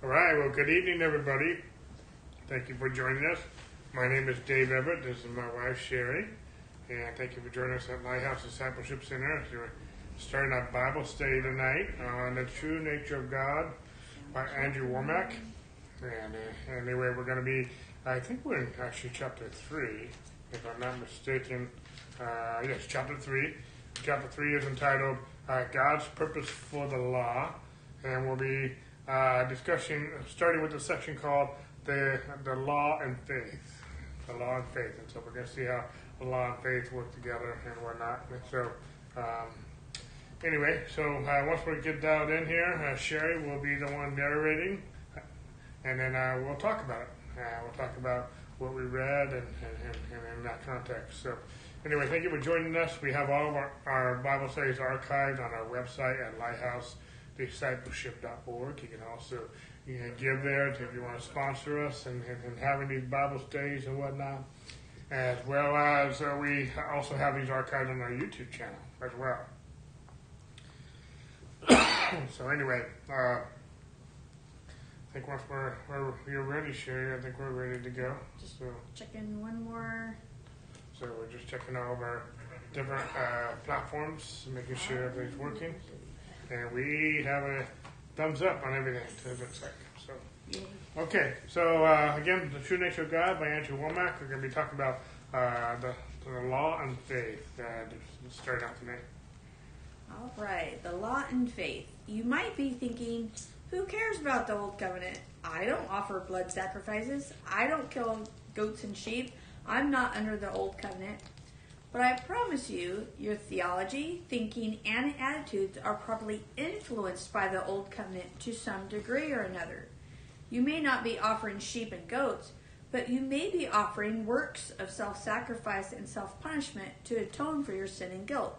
All right, well, good evening, everybody. Thank you for joining us. My name is Dave Everett. This is my wife, Sherry. And thank you for joining us at Lighthouse Discipleship Center. We're starting our Bible study tonight on the true nature of God by Andrew Wommack. And uh, anyway, we're going to be, I think we're in actually chapter 3, if I'm not mistaken. Uh, yes, chapter 3. Chapter 3 is entitled uh, God's Purpose for the Law. And we'll be uh, discussion starting with the section called the the law and faith, the law and faith, and so we're going to see how the law and faith work together and whatnot. And so, um, anyway, so uh, once we get dialed in here, uh, Sherry will be the one narrating, and then uh, we'll talk about it. Uh, we'll talk about what we read and, and, and, and in that context. So. Anyway, thank you for joining us. We have all of our, our Bible studies archived on our website at Lighthouse discipleship.org. You can also you know, give there if you want to sponsor us and, and, and having these Bible studies and whatnot. As well as uh, we also have these archives on our YouTube channel as well. so anyway, uh, I think once we're, we're you're ready, Sherry, I think we're ready to go. Just so, checking one more. So we're just checking all of our different uh, platforms, making sure everything's working. And we have a thumbs up on everything, it looks like. So, okay. So uh, again, the true nature of God by Andrew Wommack. We're going to be talking about uh, the, the law and faith. Uh, to start out tonight. All right, the law and faith. You might be thinking, who cares about the old covenant? I don't offer blood sacrifices. I don't kill goats and sheep. I'm not under the old covenant. But I promise you, your theology, thinking, and attitudes are probably influenced by the Old Covenant to some degree or another. You may not be offering sheep and goats, but you may be offering works of self sacrifice and self punishment to atone for your sin and guilt.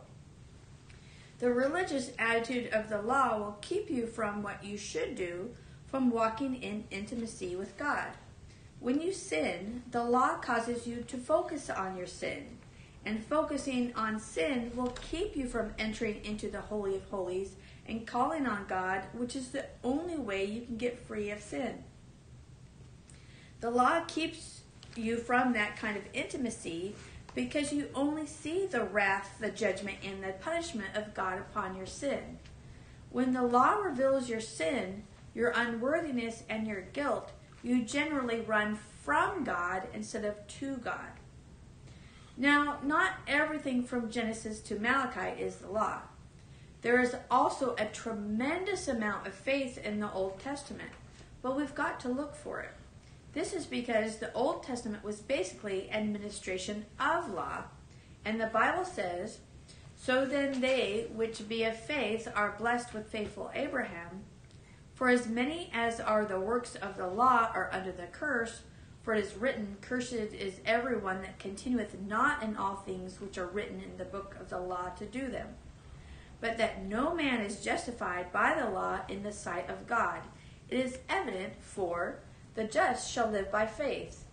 The religious attitude of the law will keep you from what you should do, from walking in intimacy with God. When you sin, the law causes you to focus on your sin and focusing on sin will keep you from entering into the Holy of Holies and calling on God, which is the only way you can get free of sin. The law keeps you from that kind of intimacy because you only see the wrath, the judgment, and the punishment of God upon your sin. When the law reveals your sin, your unworthiness, and your guilt, you generally run from God instead of to God. Now, not everything from Genesis to Malachi is the law. There is also a tremendous amount of faith in the Old Testament, but we've got to look for it. This is because the Old Testament was basically administration of law, and the Bible says, So then they which be of faith are blessed with faithful Abraham. For as many as are the works of the law are under the curse, for it is written, Cursed is everyone that continueth not in all things which are written in the book of the law to do them. But that no man is justified by the law in the sight of God. It is evident, for the just shall live by faith,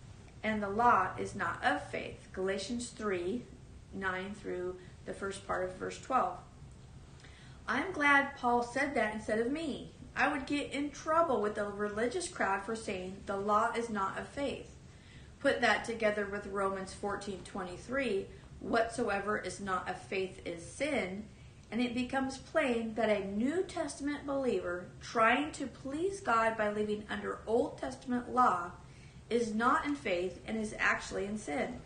and the law is not of faith. Galatians 3 9 through the first part of verse 12. I'm glad Paul said that instead of me. I would get in trouble with the religious crowd for saying the law is not of faith. Put that together with Romans 14:23, whatsoever is not of faith is sin, and it becomes plain that a New Testament believer trying to please God by living under Old Testament law is not in faith and is actually in sin.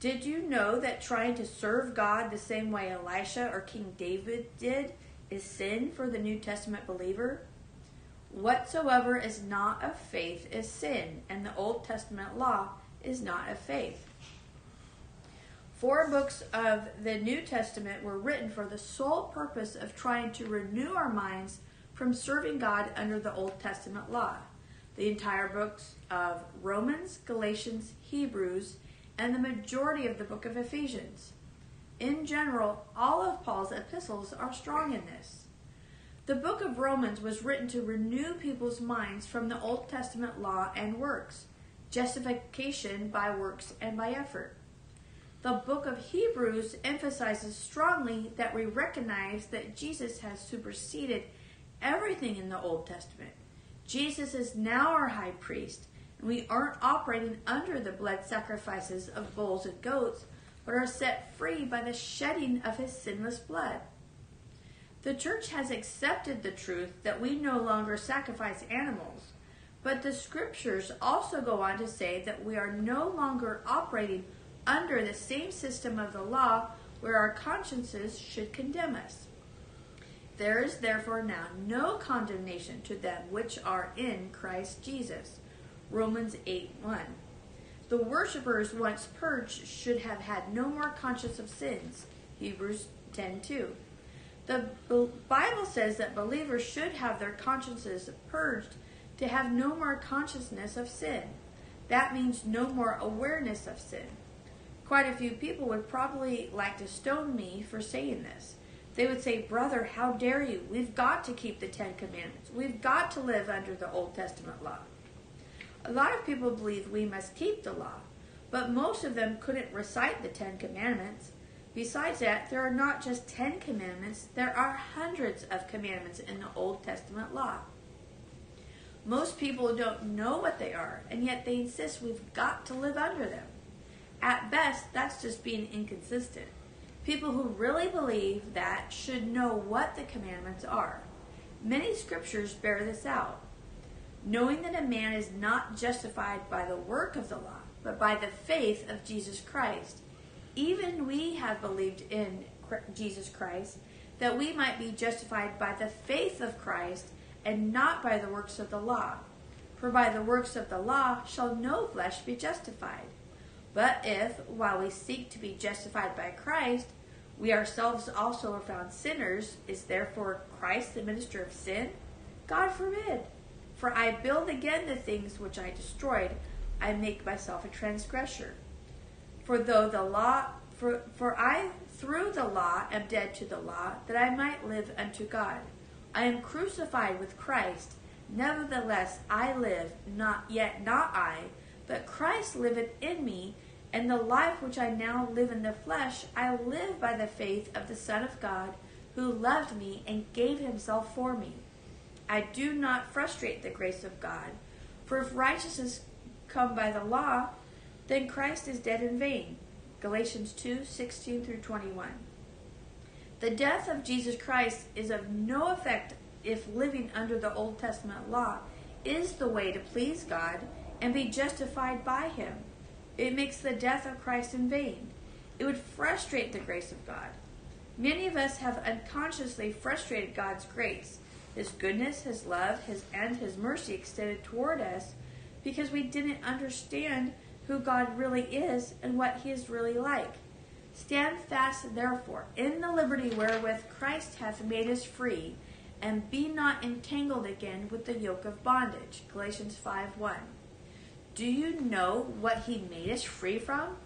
Did you know that trying to serve God the same way Elisha or King David did is sin for the New Testament believer? Whatsoever is not of faith is sin, and the Old Testament law is not of faith. Four books of the New Testament were written for the sole purpose of trying to renew our minds from serving God under the Old Testament law. The entire books of Romans, Galatians, Hebrews, and the majority of the book of Ephesians. In general, all of Paul's epistles are strong in this. The book of Romans was written to renew people's minds from the Old Testament law and works, justification by works and by effort. The book of Hebrews emphasizes strongly that we recognize that Jesus has superseded everything in the Old Testament. Jesus is now our high priest, and we aren't operating under the blood sacrifices of bulls and goats, but are set free by the shedding of his sinless blood. The church has accepted the truth that we no longer sacrifice animals, but the scriptures also go on to say that we are no longer operating under the same system of the law where our consciences should condemn us. There is therefore now no condemnation to them which are in Christ Jesus. Romans 8 1. The worshippers once purged should have had no more conscience of sins. Hebrews 10:2. The Bible says that believers should have their consciences purged to have no more consciousness of sin. That means no more awareness of sin. Quite a few people would probably like to stone me for saying this. They would say, Brother, how dare you? We've got to keep the Ten Commandments. We've got to live under the Old Testament law. A lot of people believe we must keep the law, but most of them couldn't recite the Ten Commandments. Besides that, there are not just Ten Commandments, there are hundreds of commandments in the Old Testament law. Most people don't know what they are, and yet they insist we've got to live under them. At best, that's just being inconsistent. People who really believe that should know what the commandments are. Many scriptures bear this out. Knowing that a man is not justified by the work of the law, but by the faith of Jesus Christ, even we have believed in Jesus Christ, that we might be justified by the faith of Christ and not by the works of the law. For by the works of the law shall no flesh be justified. But if, while we seek to be justified by Christ, we ourselves also are found sinners, is therefore Christ the minister of sin? God forbid. For I build again the things which I destroyed, I make myself a transgressor. For though the law, for, for I through the law am dead to the law, that I might live unto God. I am crucified with Christ. Nevertheless, I live, not yet not I, but Christ liveth in me, and the life which I now live in the flesh, I live by the faith of the Son of God, who loved me and gave himself for me. I do not frustrate the grace of God, for if righteousness come by the law, then Christ is dead in vain. Galatians 2 16 through 21. The death of Jesus Christ is of no effect if living under the Old Testament law is the way to please God and be justified by Him. It makes the death of Christ in vain. It would frustrate the grace of God. Many of us have unconsciously frustrated God's grace, His goodness, His love, His and His mercy extended toward us because we didn't understand who God really is and what He is really like. Stand fast, therefore, in the liberty wherewith Christ hath made us free, and be not entangled again with the yoke of bondage. Galatians 5 1. Do you know what he made us free from?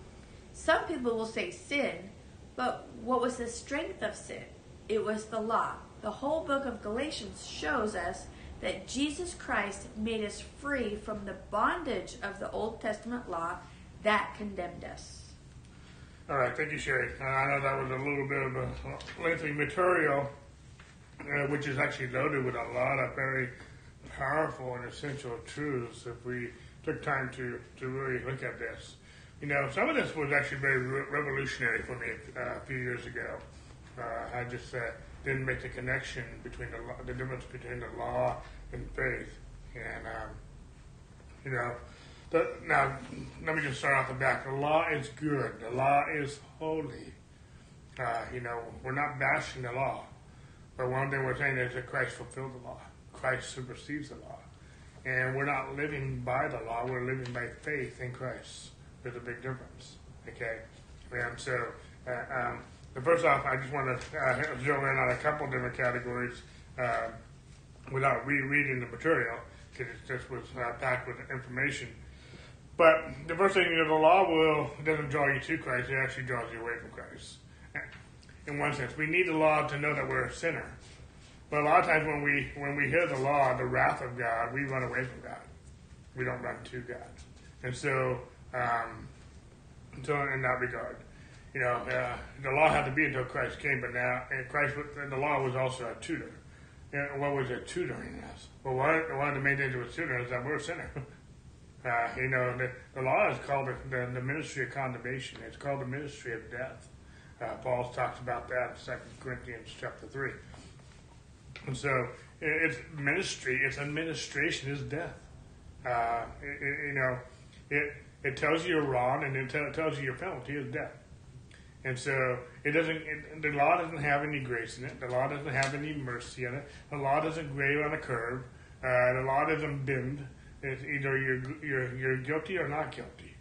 Some people will say sin, but what was the strength of sin? It was the law. The whole book of Galatians shows us that Jesus Christ made us free from the bondage of the Old Testament law that condemned us. All right, thank you, Sherry. Uh, I know that was a little bit of a lengthy material, uh, which is actually loaded with a lot of very powerful and essential truths if we took time to, to really look at this. You know, some of this was actually very re- revolutionary for me uh, a few years ago. Uh, I just didn't make the connection between the, the difference between the law and faith. And, um, you know, the, now, let me just start off the back. The law is good. The law is holy. Uh, you know, we're not bashing the law. But one thing we're saying is that Christ fulfilled the law. Christ supersedes the law. And we're not living by the law, we're living by faith in Christ. There's a big difference. Okay? And so, uh, um, the first off, I just want to uh, zero in on a couple different categories uh, without rereading the material, because it just was uh, packed with information. But the first thing, know, the law will doesn't draw you to Christ; it actually draws you away from Christ. In one sense, we need the law to know that we're a sinner. But a lot of times when we when we hear the law, the wrath of God, we run away from God. We don't run to God. And so, um, so in that regard, you know, uh, the law had to be until Christ came, but now and Christ, the law was also a tutor. yeah, what was it tutoring us? Well, one, of the main things with tutoring is that we're a sinner. Uh, you know, the, the law is called the, the, ministry of condemnation. It's called the ministry of death. Uh, Paul talks about that in Second Corinthians chapter 3. And so it's ministry, it's administration, is death. Uh, it, it, you know, it, it tells you you're wrong and it, t- tells you your penalty is death. And so it doesn't. It, the law doesn't have any grace in it. The law doesn't have any mercy in it. The law doesn't grade on a curve. Uh, the law doesn't bend. It's either you're you're you're guilty or not guilty,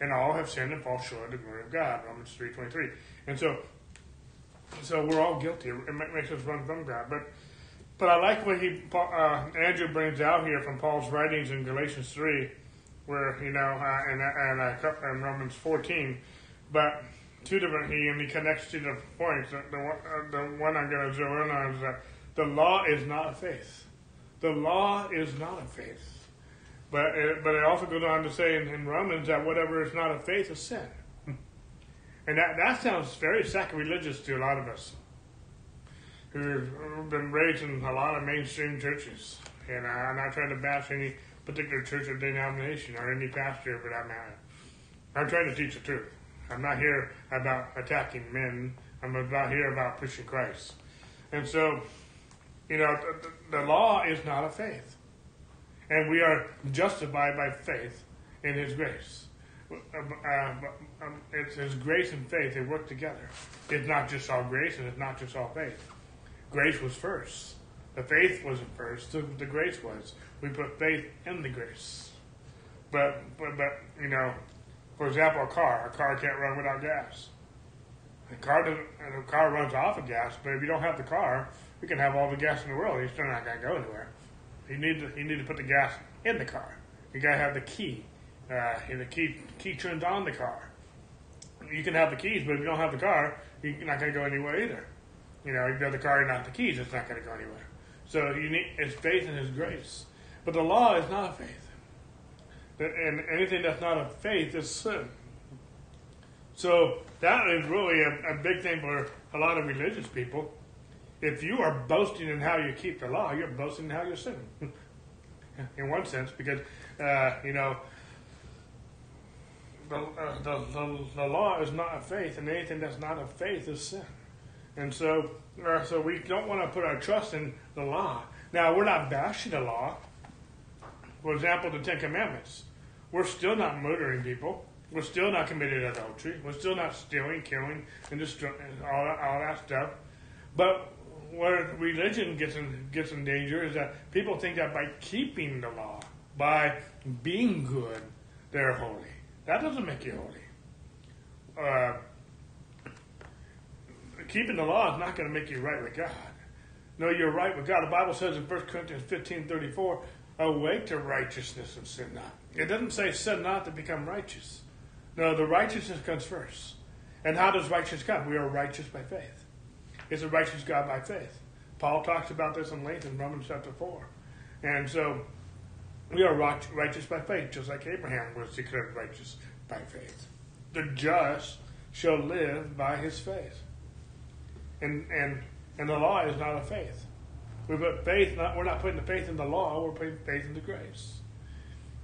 and all have sinned and fall short of the glory of God. Romans three twenty three. And so, so we're all guilty. It makes us run from God. But but I like what he uh, Andrew brings out here from Paul's writings in Galatians three, where you know uh, and and, uh, and Romans fourteen, but two different he and he connects two different points. The, the, uh, the one I'm going to zero in on is that the law is not a faith. The law is not a faith. But it, but it also goes on to say in, in Romans that whatever is not a faith is sin. And that, that sounds very sacrilegious to a lot of us who've been raised in a lot of mainstream churches. And I'm not trying to bash any particular church or denomination or any pastor for that matter. I'm trying to teach the truth. I'm not here about attacking men. I'm about here about preaching Christ. And so, you know, the, the law is not a faith. And we are justified by faith in His grace. Uh, uh, um, it's His grace and faith, they work together. It's not just all grace and it's not just all faith. Grace was first. The faith wasn't first, the, the grace was. We put faith in the grace. But, but, but, you know, for example, a car. A car can't run without gas. A car doesn't. A car runs off of gas, but if you don't have the car, you can have all the gas in the world. You're still not going to go anywhere. You need to. You need to put the gas in the car. You got to have the key. Uh, and the key key turns on the car. You can have the keys, but if you don't have the car, you're not going to go anywhere either. You know, if you have the car and not the keys, it's not going to go anywhere. So you need it's faith in His grace. But the law is not faith and anything that's not of faith is sin. So that is really a, a, big thing for a lot of religious people. If you are boasting in how you keep the law, you're boasting in how you're sinning. in one sense, because uh, you know the, uh, the, the, the, law is not a faith, and anything that's not of faith is sin. And so, uh, so we don't want to put our trust in the law. Now, we're not bashing the law. For example, the Ten Commandments. We're still not murdering people. We're still not committing adultery. We're still not stealing, killing, and destroying all that, all that stuff. But where religion gets in, gets in danger is that people think that by keeping the law, by being good, they're holy. That doesn't make you holy. Uh, keeping the law is not going to make you right with God. No, you're right with God. The Bible says in 1 Corinthians 15 34, awake to righteousness and sin not. It doesn't say sin not to become righteous. No, the righteousness comes first. And how does righteousness come? We are righteous by faith. It's a righteous God by faith. Paul talks about this in length in Romans chapter 4. And so we are righteous by faith, just like Abraham was declared righteous by faith. The just shall live by his faith. And, and, and the law is not a faith. We put faith, not, we're not putting the faith in the law, we're putting faith in the grace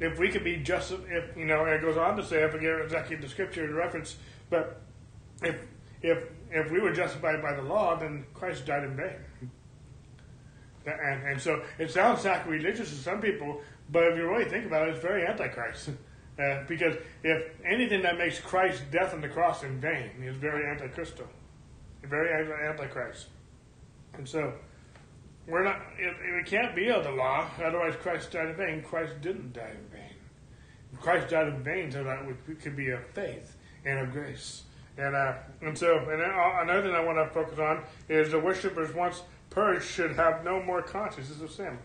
if we could be just, if you know, it goes on to say, I forget exactly the scripture reference, but if if if we were justified by the law, then Christ died in vain. And, and so it sounds sacrilegious to some people, but if you really think about it, it's very antichrist. Uh, because if anything that makes Christ's death on the cross in vain is very antichristal, very antichrist. And so we're not. It, it can't be of the law. Otherwise, Christ died in vain. Christ didn't die in vain. Christ died in vain so that we could be of faith and of grace. And uh, and so and another thing I want to focus on is the worshippers once purged should have no more consciousness of sin.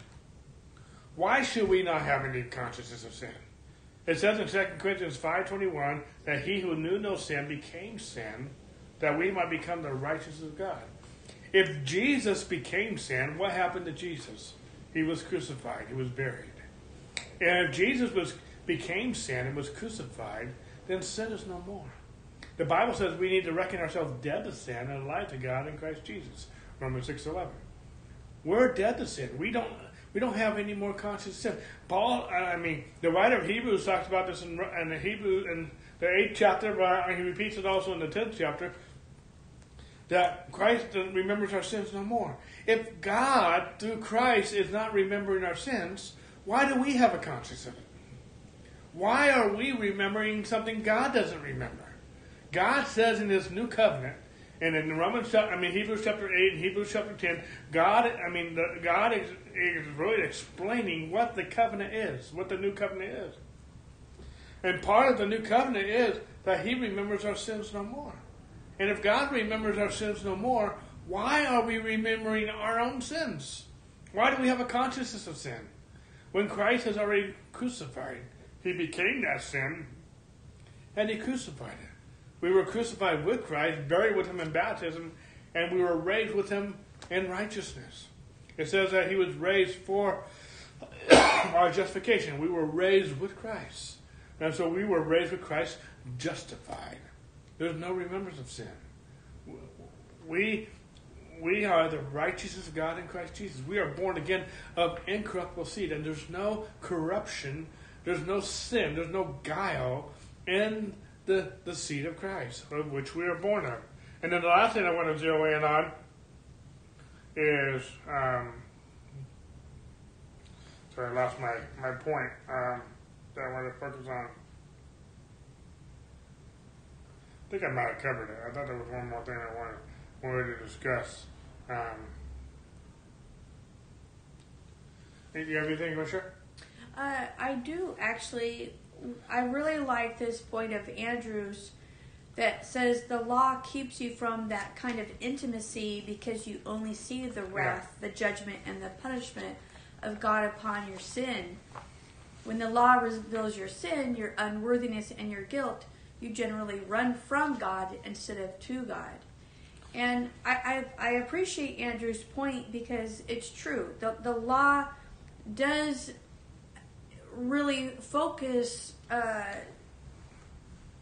Why should we not have any consciousness of sin? It says in 2 Corinthians 5.21 that he who knew no sin became sin that we might become the righteousness of God. If Jesus became sin, what happened to Jesus? He was crucified, he was buried. And if Jesus was became sin and was crucified, then sin is no more. The Bible says we need to reckon ourselves dead to sin and alive to God in Christ Jesus. Romans 6.11. We're dead to sin. We don't we don't have any more conscious sin. Paul, I mean, the writer of Hebrews talks about this in, in the Hebrew in the eighth chapter, but he repeats it also in the tenth chapter. That Christ remembers our sins no more. If God, through Christ, is not remembering our sins, why do we have a conscience of it? Why are we remembering something God doesn't remember? God says in His new covenant and in Romans, I mean Hebrews chapter eight and Hebrews chapter ten, God, I mean God is, is really explaining what the covenant is, what the new covenant is. And part of the new covenant is that He remembers our sins no more. And if God remembers our sins no more, why are we remembering our own sins? Why do we have a consciousness of sin? When Christ has already crucified, He became that sin and He crucified it. We were crucified with Christ, buried with him in baptism, and we were raised with him in righteousness. It says that he was raised for our justification. We were raised with Christ. And so we were raised with Christ justified. There's no remembrance of sin. We, we are the righteousness of God in Christ Jesus. We are born again of incorruptible seed, and there's no corruption, there's no sin, there's no guile in the, the seed of Christ, of which we are born of. And then the last thing I want to zero in on is um, sorry, I lost my, my point um, that I wanted to focus on. I think I might have covered it. I thought there was one more thing I wanted, wanted to discuss. Um, do you have anything? Uh, I do actually. I really like this point of Andrew's that says the law keeps you from that kind of intimacy because you only see the wrath, yeah. the judgment, and the punishment of God upon your sin. When the law reveals your sin, your unworthiness, and your guilt, you generally run from God instead of to God. And I, I, I appreciate Andrew's point because it's true. The, the law does really focus uh,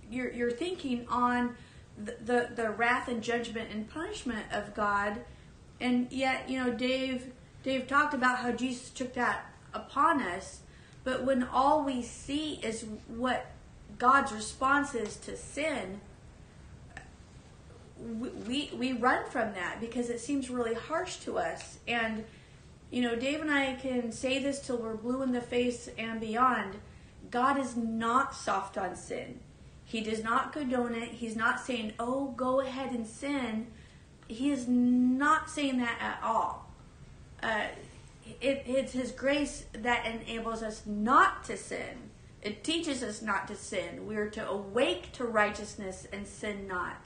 your your thinking on the, the, the wrath and judgment and punishment of God, and yet you know Dave Dave talked about how Jesus took that upon us, but when all we see is what God's response is to sin, we, we, we run from that because it seems really harsh to us. And you know, Dave and I can say this till we're blue in the face and beyond. God is not soft on sin. He does not condone it. He's not saying, oh, go ahead and sin. He is not saying that at all. Uh, it, it's His grace that enables us not to sin. It teaches us not to sin. We are to awake to righteousness and sin not.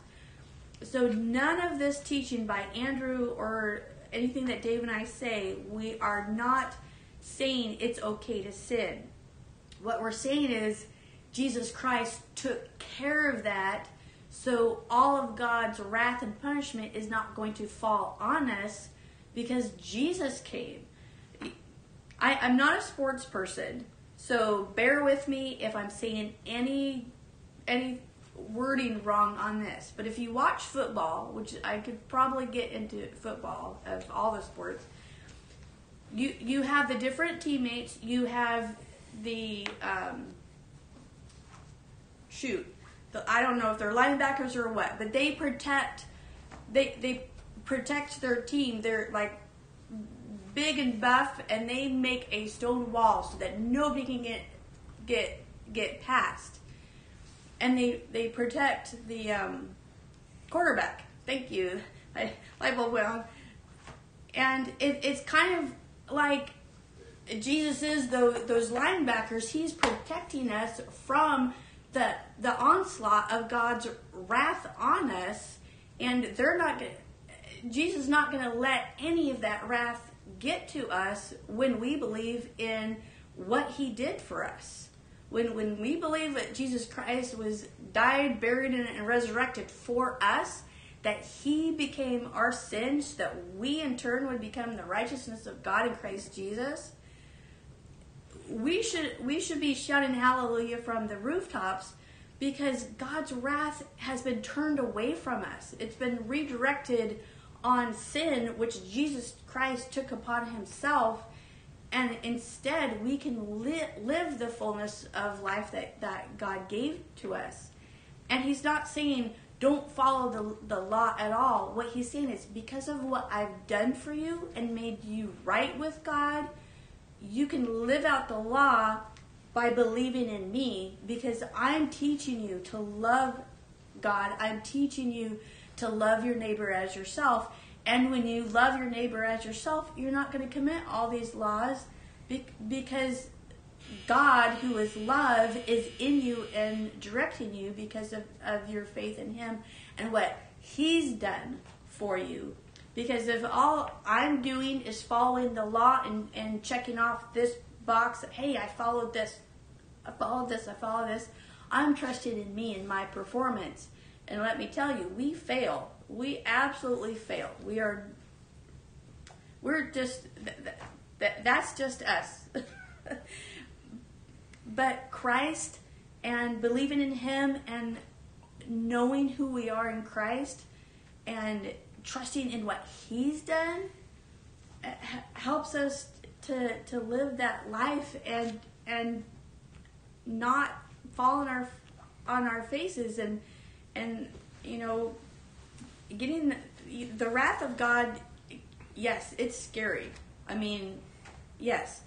So, none of this teaching by Andrew or anything that Dave and I say, we are not saying it's okay to sin. What we're saying is Jesus Christ took care of that, so all of God's wrath and punishment is not going to fall on us because Jesus came. I, I'm not a sports person, so bear with me if I'm saying any any wording wrong on this, but if you watch football, which I could probably get into football of all the sports, you you have the different teammates. You have the um, shoot. The, I don't know if they're linebackers or what, but they protect. They they protect their team. They're like big and buff, and they make a stone wall so that nobody can get get get past and they they protect the um, quarterback. Thank you, I, light bulb went on. And it, it's kind of like Jesus is the, those linebackers. He's protecting us from the the onslaught of God's wrath on us, and they're not. Jesus is not going to let any of that wrath get to us when we believe in what He did for us when when we believe that Jesus Christ was died, buried, and resurrected for us, that He became our sins, so that we in turn would become the righteousness of God in Christ Jesus. We should we should be shouting hallelujah from the rooftops because God's wrath has been turned away from us. It's been redirected on sin, which Jesus Christ took upon himself, and instead we can li- live the fullness of life that, that God gave to us. And he's not saying don't follow the, the law at all. What he's saying is because of what I've done for you and made you right with God, you can live out the law by believing in me because I'm teaching you to love God. I'm teaching you to love your neighbor as yourself. And when you love your neighbor as yourself, you're not going to commit all these laws because God, who is love, is in you and directing you because of, of your faith in Him and what He's done for you. Because if all I'm doing is following the law and, and checking off this box, hey, I followed this, I followed this, I followed this, I'm trusting in me and my performance. And let me tell you, we fail. We absolutely fail. We are, we're just, that, that's just us. but Christ and believing in Him and knowing who we are in Christ and trusting in what He's done uh, helps us to to live that life and and not fall on our on our faces and and you know getting the, the wrath of God yes it's scary I mean yes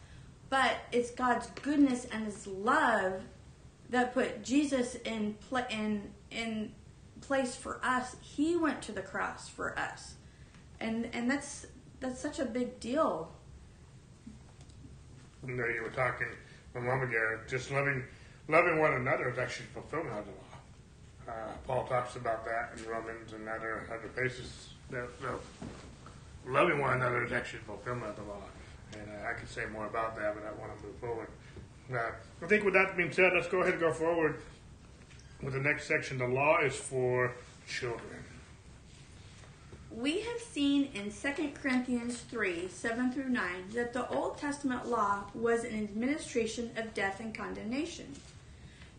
but it's God's goodness and His love that put Jesus in in in place for us. He went to the cross for us, and and that's that's such a big deal. You you were talking a moment just loving loving one another is actually fulfillment of the law. Uh, Paul talks about that in Romans and other other places. That loving one another is actually fulfillment of the law. And uh, I could say more about that, but I want to move forward. Uh, I think with that being said, let's go ahead and go forward with the next section. The law is for children. We have seen in 2 Corinthians 3 7 through 9 that the Old Testament law was an administration of death and condemnation.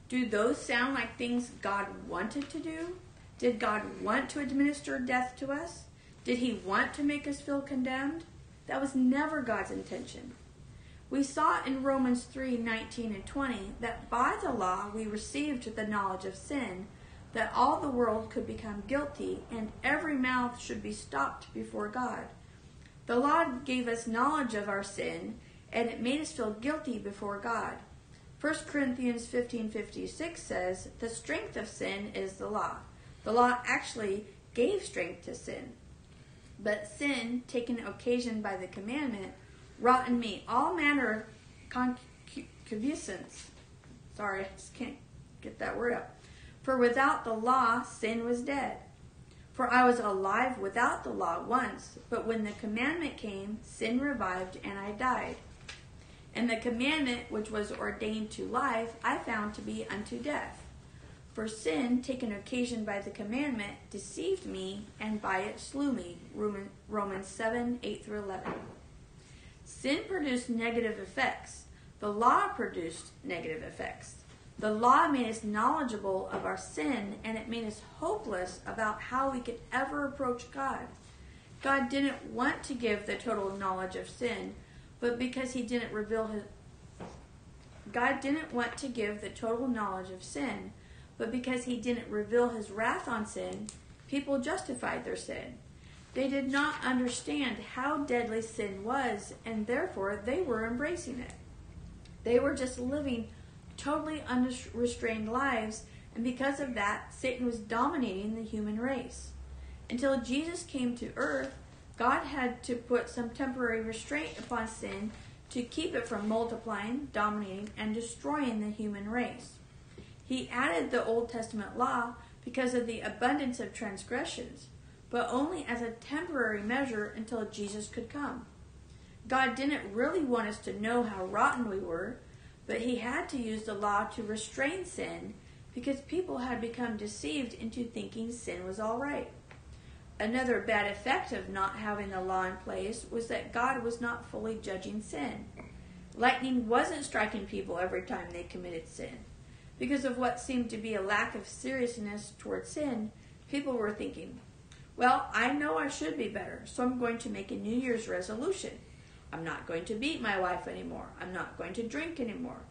Do those sound like things God wanted to do? Did God want to administer death to us? Did he want to make us feel condemned? That was never God's intention. We saw in Romans 3 19 and 20 that by the law we received the knowledge of sin, that all the world could become guilty, and every mouth should be stopped before God. The law gave us knowledge of our sin, and it made us feel guilty before God. 1 Corinthians 15:56 says, "The strength of sin is the law." The law actually gave strength to sin. But sin, taken occasion by the commandment, wrought in me all manner of concupiscence. Sorry, I just can't get that word up. For without the law, sin was dead. For I was alive without the law once, but when the commandment came, sin revived and I died. And the commandment which was ordained to life, I found to be unto death. For sin, taken occasion by the commandment, deceived me, and by it slew me. Romans 7 8 through 11. Sin produced negative effects. The law produced negative effects. The law made us knowledgeable of our sin, and it made us hopeless about how we could ever approach God. God didn't want to give the total knowledge of sin, but because he didn't reveal his God didn't want to give the total knowledge of sin, but because he didn't reveal his wrath on sin, people justified their sin. They did not understand how deadly sin was, and therefore they were embracing it. They were just living totally unrestrained lives, and because of that, Satan was dominating the human race. Until Jesus came to earth, God had to put some temporary restraint upon sin to keep it from multiplying, dominating, and destroying the human race. He added the Old Testament law because of the abundance of transgressions, but only as a temporary measure until Jesus could come. God didn't really want us to know how rotten we were, but He had to use the law to restrain sin because people had become deceived into thinking sin was all right. Another bad effect of not having the law in place was that God was not fully judging sin. Lightning wasn't striking people every time they committed sin. Because of what seemed to be a lack of seriousness toward sin, people were thinking, Well, I know I should be better, so I'm going to make a New Year's resolution. I'm not going to beat my wife anymore. I'm not going to drink anymore.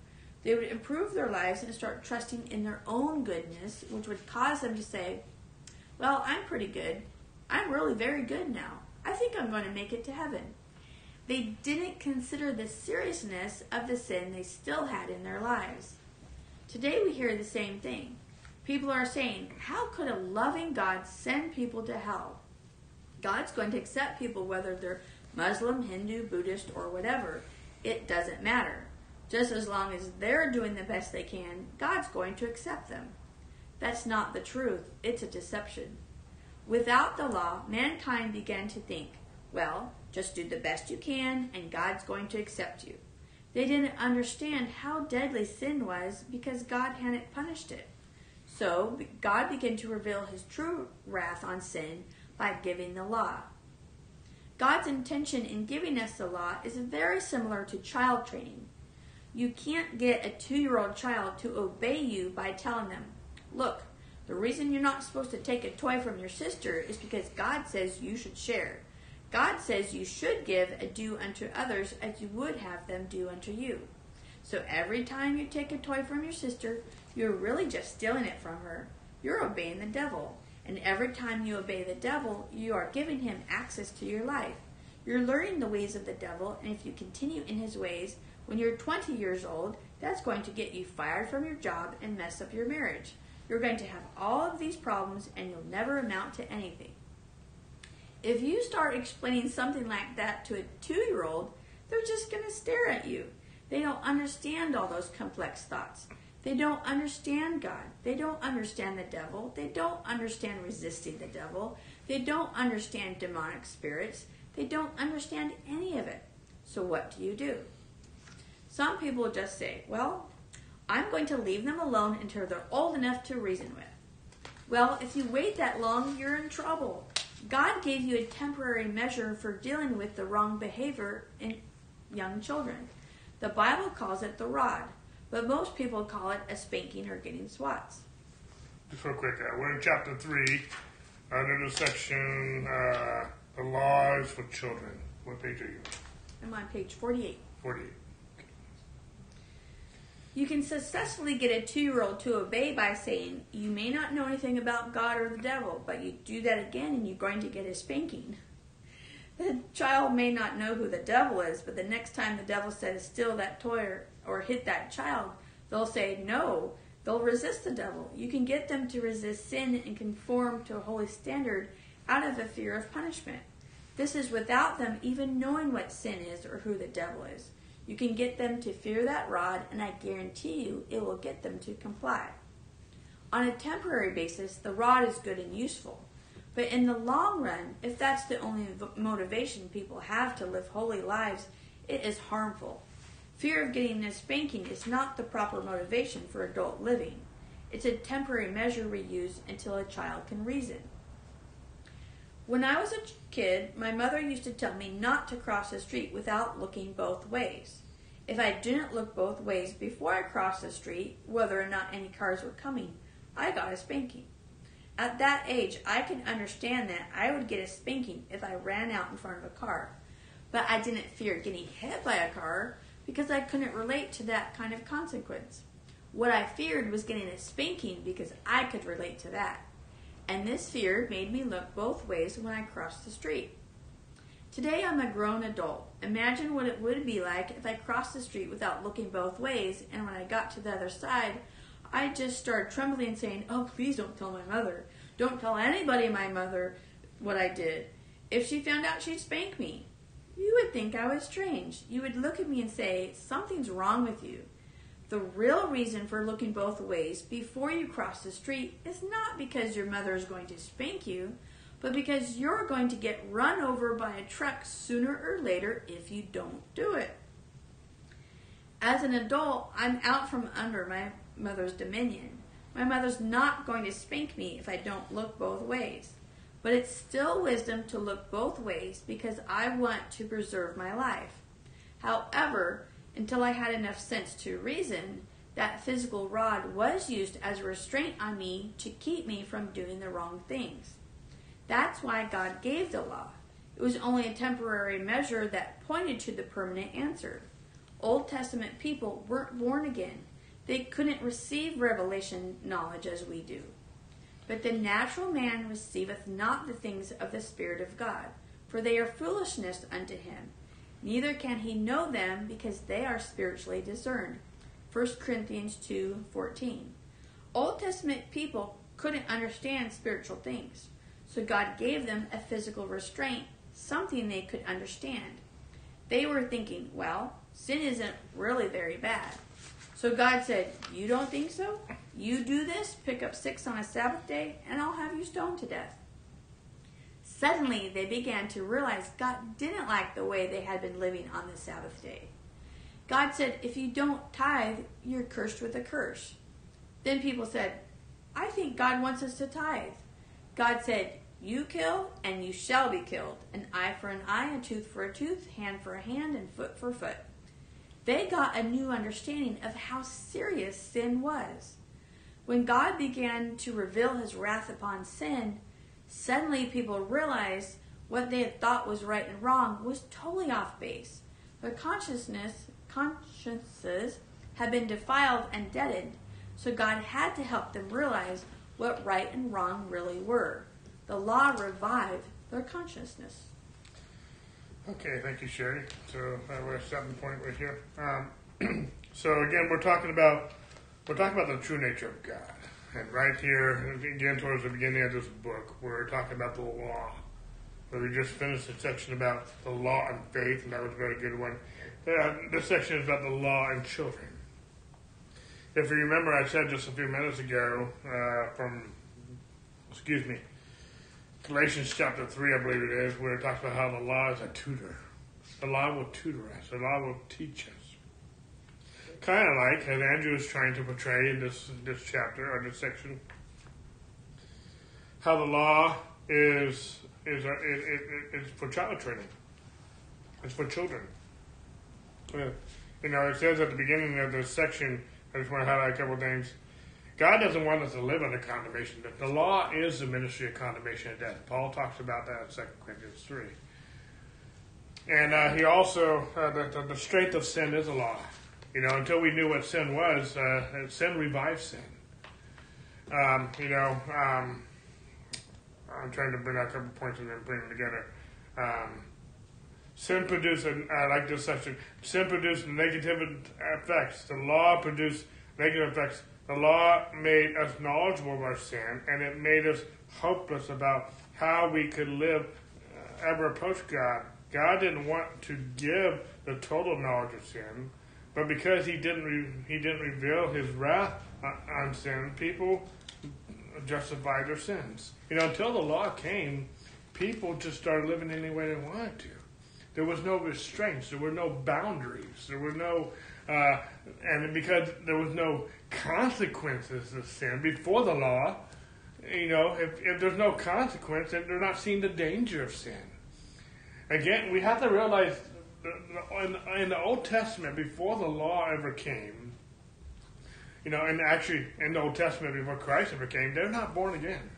They would improve their lives and start trusting in their own goodness, which would cause them to say, Well, I'm pretty good. I'm really very good now. I think I'm going to make it to heaven. They didn't consider the seriousness of the sin they still had in their lives. Today we hear the same thing. People are saying, How could a loving God send people to hell? God's going to accept people whether they're Muslim, Hindu, Buddhist, or whatever. It doesn't matter. Just as long as they're doing the best they can, God's going to accept them. That's not the truth, it's a deception. Without the law, mankind began to think, well, just do the best you can and God's going to accept you. They didn't understand how deadly sin was because God hadn't punished it. So God began to reveal his true wrath on sin by giving the law. God's intention in giving us the law is very similar to child training. You can't get a two year old child to obey you by telling them, Look, the reason you're not supposed to take a toy from your sister is because God says you should share. God says you should give a do unto others as you would have them do unto you. So every time you take a toy from your sister, you're really just stealing it from her. You're obeying the devil. And every time you obey the devil, you are giving him access to your life. You're learning the ways of the devil, and if you continue in his ways, when you're 20 years old, that's going to get you fired from your job and mess up your marriage. You're going to have all of these problems, and you'll never amount to anything. If you start explaining something like that to a two year old, they're just going to stare at you. They don't understand all those complex thoughts. They don't understand God. They don't understand the devil. They don't understand resisting the devil. They don't understand demonic spirits. They don't understand any of it. So, what do you do? Some people just say, Well, I'm going to leave them alone until they're old enough to reason with. Well, if you wait that long, you're in trouble. God gave you a temporary measure for dealing with the wrong behavior in young children. The Bible calls it the rod but most people call it a spanking or getting swats. Just real quick, uh, we're in chapter 3, under the section, uh, The Laws for Children. What page are you I'm on page 48. 48. You can successfully get a two year old to obey by saying, You may not know anything about God or the devil, but you do that again and you're going to get a spanking. The child may not know who the devil is, but the next time the devil says, Steal that toy or or hit that child, they'll say no. They'll resist the devil. You can get them to resist sin and conform to a holy standard out of a fear of punishment. This is without them even knowing what sin is or who the devil is. You can get them to fear that rod, and I guarantee you it will get them to comply. On a temporary basis, the rod is good and useful. But in the long run, if that's the only motivation people have to live holy lives, it is harmful. Fear of getting a spanking is not the proper motivation for adult living. It's a temporary measure we use until a child can reason. When I was a kid, my mother used to tell me not to cross the street without looking both ways. If I didn't look both ways before I crossed the street, whether or not any cars were coming, I got a spanking. At that age, I could understand that I would get a spanking if I ran out in front of a car. But I didn't fear getting hit by a car because I couldn't relate to that kind of consequence. What I feared was getting a spanking because I could relate to that. And this fear made me look both ways when I crossed the street. Today I'm a grown adult. Imagine what it would be like if I crossed the street without looking both ways, and when I got to the other side, I just started trembling and saying, Oh, please don't tell my mother. Don't tell anybody my mother what I did. If she found out, she'd spank me. You would think I was strange. You would look at me and say, Something's wrong with you. The real reason for looking both ways before you cross the street is not because your mother is going to spank you, but because you're going to get run over by a truck sooner or later if you don't do it. As an adult, I'm out from under my mother's dominion. My mother's not going to spank me if I don't look both ways. But it's still wisdom to look both ways because I want to preserve my life. However, until I had enough sense to reason, that physical rod was used as a restraint on me to keep me from doing the wrong things. That's why God gave the law. It was only a temporary measure that pointed to the permanent answer. Old Testament people weren't born again. They couldn't receive revelation knowledge as we do. But the natural man receiveth not the things of the Spirit of God, for they are foolishness unto him. Neither can he know them because they are spiritually discerned. 1 Corinthians 2 14. Old Testament people couldn't understand spiritual things, so God gave them a physical restraint, something they could understand. They were thinking, well, sin isn't really very bad. So God said, You don't think so? You do this, pick up six on a Sabbath day, and I'll have you stoned to death. Suddenly, they began to realize God didn't like the way they had been living on the Sabbath day. God said, If you don't tithe, you're cursed with a curse. Then people said, I think God wants us to tithe. God said, You kill, and you shall be killed. An eye for an eye, a tooth for a tooth, hand for a hand, and foot for foot. They got a new understanding of how serious sin was. When God began to reveal his wrath upon sin, suddenly people realized what they had thought was right and wrong was totally off base. Their consciousness, consciences had been defiled and deadened, so God had to help them realize what right and wrong really were. The law revived their consciousness. Okay, thank you, Sherry. So uh, we're at seven point right here. Um, so again, we're talking about we're talking about the true nature of God, and right here again towards the beginning of this book, we're talking about the law. Where we just finished a section about the law and faith, and that was a very good one. This section is about the law and children. If you remember, I said just a few minutes ago uh, from, excuse me, Galatians chapter 3, I believe it is, where it talks about how the law is a tutor. The law will tutor us, the law will teach us. Kind of like as Andrew is trying to portray in this, this chapter or this section, how the law is is a, it, it, it's for child training. It's for children. Uh, you know, it says at the beginning of this section, I just want to highlight a couple things. God doesn't want us to live under condemnation. The law is the ministry of condemnation and death. Paul talks about that in 2 Corinthians 3. And uh, he also, uh, the, the, the, strength of sin is a law. You know, until we knew what sin was, uh, sin revives sin. Um, you know, um, I'm trying to bring out a couple points and then bring them together. Um, sin produced, I like this section, sin produced negative effects. The law produced negative effects the law made us knowledgeable of our sin, and it made us hopeless about how we could live, uh, ever approach God. God didn't want to give the total knowledge of sin, but because He didn't, re- He didn't reveal His wrath on sin, people justified their sins. You know, until the law came, people just started living any way they wanted to. There was no restraints. There were no boundaries. There were no, uh, and because there was no consequences of sin before the law, you know, if, if there's no consequence, they're not seeing the danger of sin. Again, we have to realize in, in the Old Testament, before the law ever came, you know, and actually in the Old Testament before Christ ever came, they're not born again.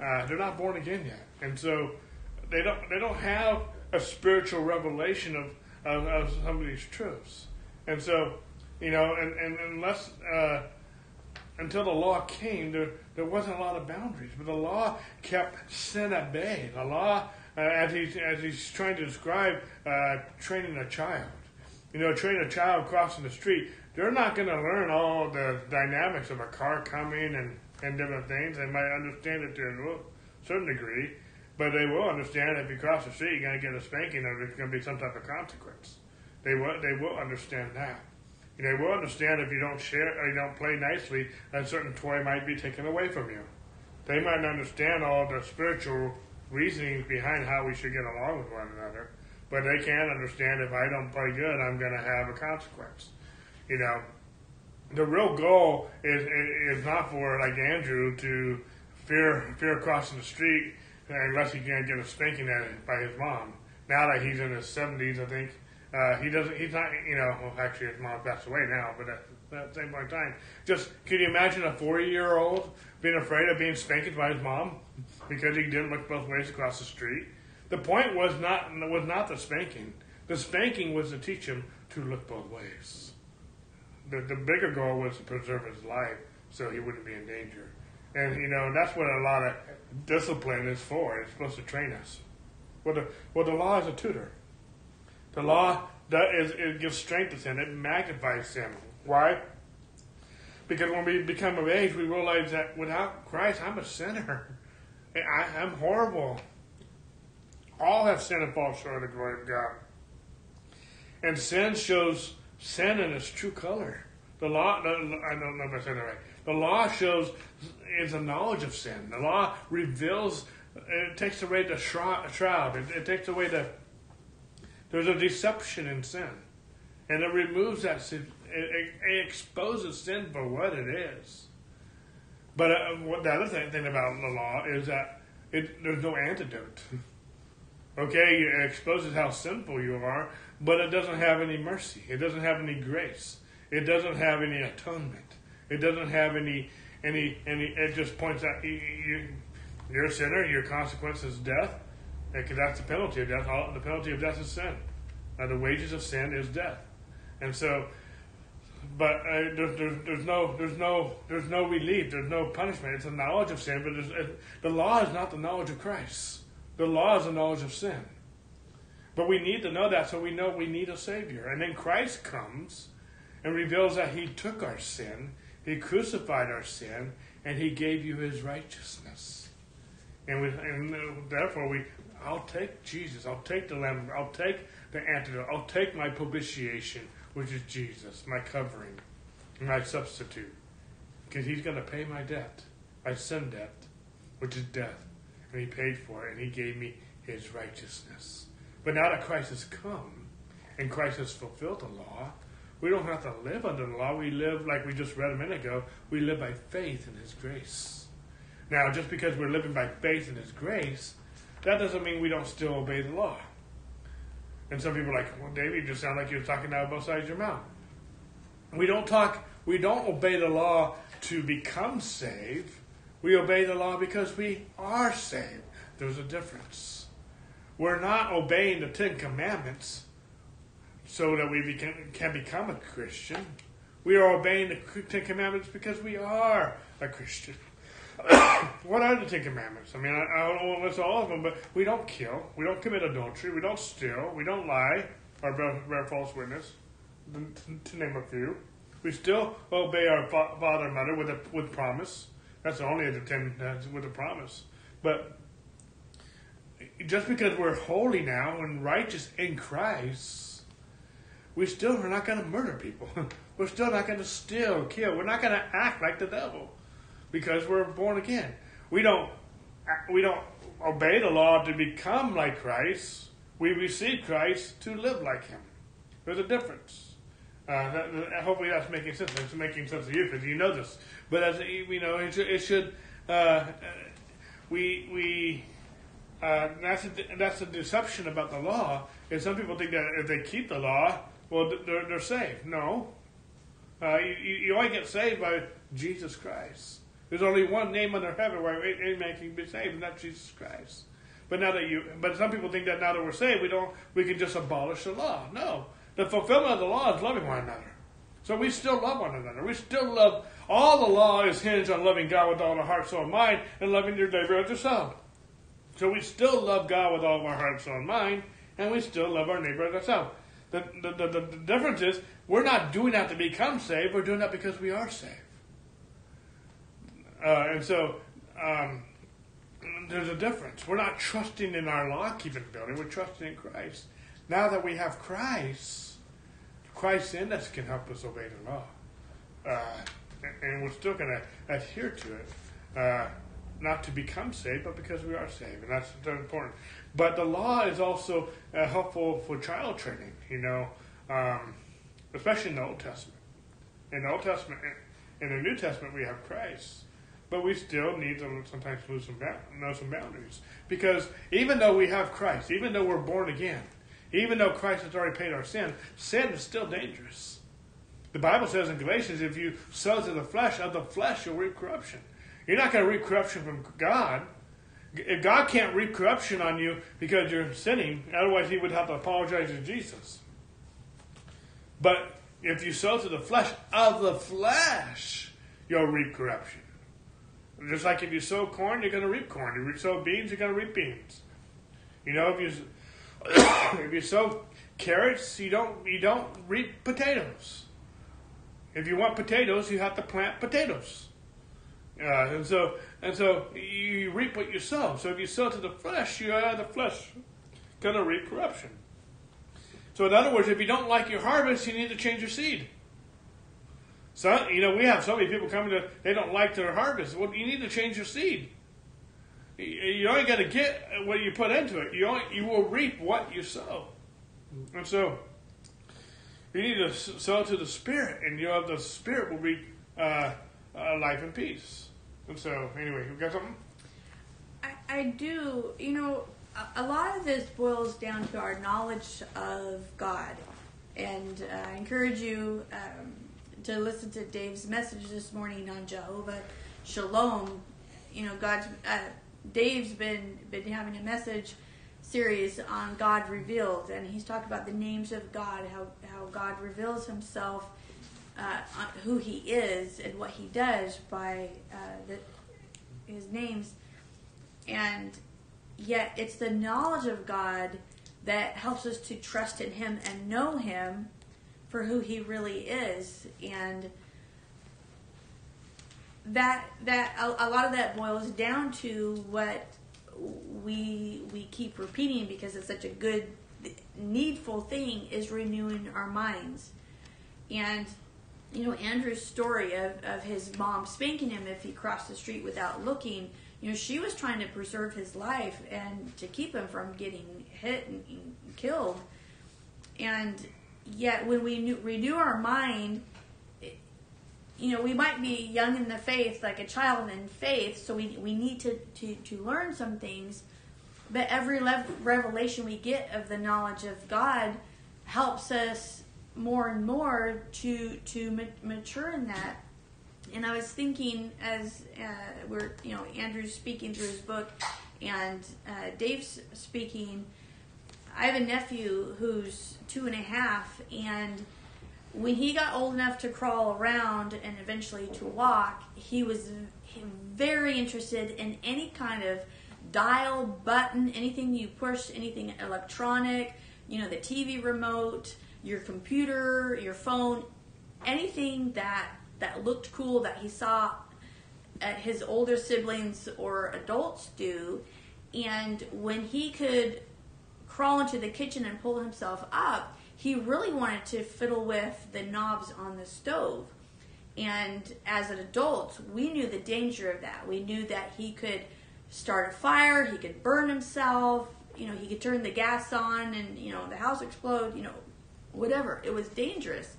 Uh, they're not born again yet, and so they don't they don't have a spiritual revelation of, of, of some of these truths, and so you know, and, and unless uh, until the law came, there there wasn't a lot of boundaries. But the law kept sin at bay. The law, uh, as he's as he's trying to describe uh, training a child, you know, train a child crossing the street, they're not going to learn all the dynamics of a car coming and and different things. They might understand it to a certain degree, but they will understand if you cross the street, you're going to get a spanking, or there's going to be some type of consequence. They will they will understand that. You know, They will understand if you don't share or you don't play nicely, a certain toy might be taken away from you. They might understand all the spiritual reasonings behind how we should get along with one another, but they can't understand if I don't play good, I'm going to have a consequence. You know, the real goal is is not for like Andrew to fear fear crossing the street unless he can't get a spanking at by his mom. Now that he's in his seventies, I think uh, he doesn't. He's not. You know. Well, actually, his mom passed away now, but at the same point in time. Just can you imagine a four-year-old being afraid of being spanked by his mom because he didn't look both ways across the street? The point was not was not the spanking. The spanking was to teach him to look both ways. The the bigger goal was to preserve his life so he wouldn't be in danger. And you know that's what a lot of discipline is for. It's supposed to train us. Well, the well the law is a tutor. The law that is it gives strength to sin. It magnifies sin. Why? Because when we become of age, we realize that without Christ, I'm a sinner. I, I'm horrible. All have sinned and fall short of the glory of God. And sin shows sin in its true color. The law, I don't know if I said that right. The law shows is a knowledge of sin. The law reveals, it takes away the shroud. It, it takes away the, there's a deception in sin. And it removes that sin. It, it exposes sin for what it is. But uh, what the other thing, thing about the law is that it, there's no antidote. okay, it exposes how sinful you are, but it doesn't have any mercy. It doesn't have any grace. It doesn't have any atonement. It doesn't have any any any. It just points out you, you're a sinner. Your consequence is death, because that's the penalty of death. The penalty of death is sin. Uh, the wages of sin is death, and so. But uh, there's, there's, there's no there's no there's no relief. There's no punishment. It's a knowledge of sin, but it, the law is not the knowledge of Christ. The law is the knowledge of sin. But we need to know that so we know we need a Savior. And then Christ comes and reveals that He took our sin, He crucified our sin, and He gave you His righteousness. And, we, and therefore, we, I'll take Jesus, I'll take the Lamb, I'll take the antidote, I'll take my propitiation, which is Jesus, my covering, my substitute. Because He's going to pay my debt, my sin debt, which is death. And He paid for it, and He gave me His righteousness. But now that Christ has come and Christ has fulfilled the law, we don't have to live under the law. We live, like we just read a minute ago, we live by faith in His grace. Now, just because we're living by faith in His grace, that doesn't mean we don't still obey the law. And some people are like, well, David, you just sound like you're talking out of both sides of your mouth. We don't talk, we don't obey the law to become saved. We obey the law because we are saved. There's a difference. We're not obeying the Ten Commandments so that we can become a Christian. We are obeying the Ten Commandments because we are a Christian. what are the Ten Commandments? I mean, I, I don't want to list all of them, but we don't kill, we don't commit adultery, we don't steal, we don't lie or bear, bear false witness, to name a few. We still obey our father and mother with a with promise. That's only the ten uh, with a promise. But just because we're holy now and righteous in Christ, we still are not going to murder people. we're still not going to steal, kill. We're not going to act like the devil because we're born again. We don't we don't obey the law to become like Christ. We receive Christ to live like Him. There's a difference. Uh, that, that, hopefully that's making sense. It's making sense to you because you know this. But as you know, it should. It should uh, we we uh, that's a, that's a deception about the law. And some people think that if they keep the law, well, they're, they're saved. No, uh, you, you only get saved by Jesus Christ. There's only one name under heaven where any man can be saved, and that's Jesus Christ. But now that you, but some people think that now that we're saved, we don't, we can just abolish the law. No, the fulfillment of the law is loving one another. So we still love one another. We still love. All the law is hinged on loving God with all the heart, soul, and mind, and loving your neighbor as yourself. So we still love God with all of our heart, soul, and mind, and we still love our neighbor as ourselves. The, the, the, the, difference is we're not doing that to become saved, we're doing that because we are saved. Uh, and so um, there's a difference. We're not trusting in our law keeping ability, we're trusting in Christ. Now that we have Christ, Christ in us can help us obey the law. Uh, and we're still going to adhere to it. Uh, not to become saved, but because we are saved, and that's important. But the law is also uh, helpful for child training, you know, um, especially in the Old Testament. In the Old Testament, in the New Testament, we have Christ, but we still need to sometimes lose some know some boundaries because even though we have Christ, even though we're born again, even though Christ has already paid our sin, sin is still dangerous. The Bible says in Galatians, if you sow to the flesh, of the flesh you'll reap corruption. You're not going to reap corruption from God. If God can't reap corruption on you because you're sinning, otherwise He would have to apologize to Jesus. But if you sow to the flesh, of the flesh you'll reap corruption. Just like if you sow corn, you're going to reap corn. If you sow beans, you're going to reap beans. You know, if you if you sow carrots, you don't you don't reap potatoes. If you want potatoes, you have to plant potatoes. Uh, and so and so you reap what you sow. So if you sow to the flesh, you are the flesh going to reap corruption. So in other words, if you don't like your harvest, you need to change your seed. So you know we have so many people coming to they don't like their harvest. Well, you need to change your seed. You only got to get what you put into it. You only, you will reap what you sow. And so you need to sow to the Spirit, and you know the Spirit will reap uh, uh, life and peace. And so, anyway, you got something? I, I do. You know, a, a lot of this boils down to our knowledge of God. And uh, I encourage you um, to listen to Dave's message this morning on Jehovah Shalom. You know, God's uh, Dave's been been having a message series on God revealed, and he's talked about the names of God, how how God reveals Himself, uh, who He is, and what He does by uh, the, His names, and yet it's the knowledge of God that helps us to trust in Him and know Him for who He really is, and that that a, a, lot of that boils down to what we we keep repeating because it's such a good needful thing is renewing our minds. And you know andrew's story of, of his mom spanking him if he crossed the street without looking you know she was trying to preserve his life and to keep him from getting hit and, and killed. And yet when we renew our mind you know, we might be young in the faith, like a child in faith, so we, we need to, to, to learn some things. But every revelation we get of the knowledge of God helps us more and more to to ma- mature in that. And I was thinking as uh, we're, you know, Andrew's speaking through his book and uh, Dave's speaking. I have a nephew who's two and a half, and when he got old enough to crawl around and eventually to walk, he was very interested in any kind of dial, button, anything you push, anything electronic, you know, the TV remote, your computer, your phone, anything that that looked cool that he saw at his older siblings or adults do. And when he could crawl into the kitchen and pull himself up, he really wanted to fiddle with the knobs on the stove. And as an adult, we knew the danger of that. We knew that he could start a fire, he could burn himself, you know, he could turn the gas on and, you know, the house explode, you know, whatever. It was dangerous.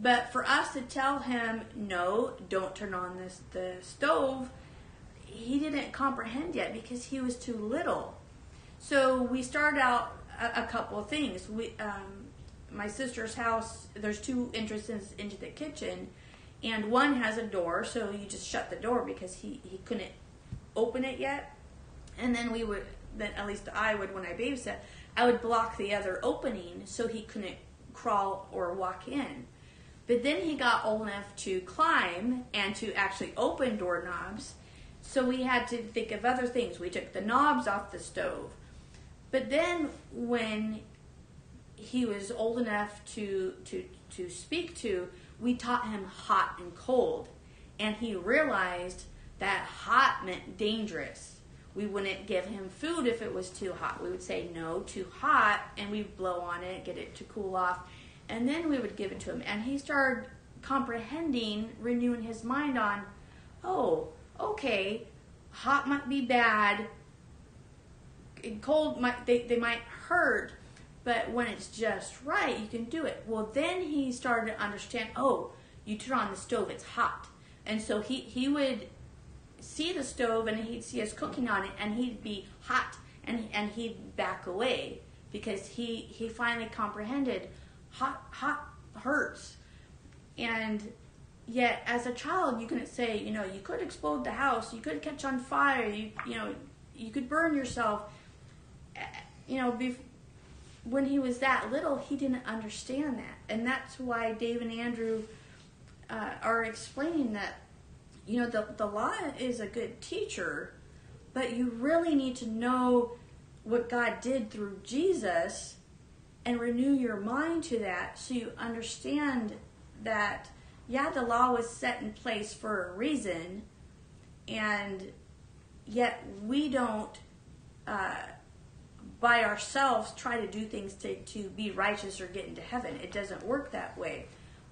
But for us to tell him, no, don't turn on this the stove, he didn't comprehend yet because he was too little. So we started out a, a couple of things. We um, my sister's house, there's two entrances into the kitchen, and one has a door, so you just shut the door because he, he couldn't open it yet. And then we would, then at least I would when I babysat, I would block the other opening so he couldn't crawl or walk in. But then he got old enough to climb and to actually open doorknobs. So we had to think of other things. We took the knobs off the stove. But then when he was old enough to to to speak to, we taught him hot and cold, and he realized that hot meant dangerous. We wouldn't give him food if it was too hot. We would say no, too hot, and we'd blow on it, get it to cool off, and then we would give it to him. And he started comprehending, renewing his mind on, oh, okay, hot might be bad, cold might they, they might hurt, but when it's just right, you can do it. Well, then he started to understand, oh, you turn on the stove, it's hot. And so he, he would see the stove and he'd see us cooking on it and he'd be hot and, and he'd back away because he, he finally comprehended hot, hot hurts. And yet, as a child, you couldn't say, you know, you could explode the house, you could catch on fire, you, you know, you could burn yourself. You know, when he was that little, he didn't understand that. And that's why Dave and Andrew uh, are explaining that, you know, the, the law is a good teacher, but you really need to know what God did through Jesus and renew your mind to that so you understand that, yeah, the law was set in place for a reason, and yet we don't. Uh, by ourselves try to do things to, to be righteous or get into heaven. It doesn't work that way.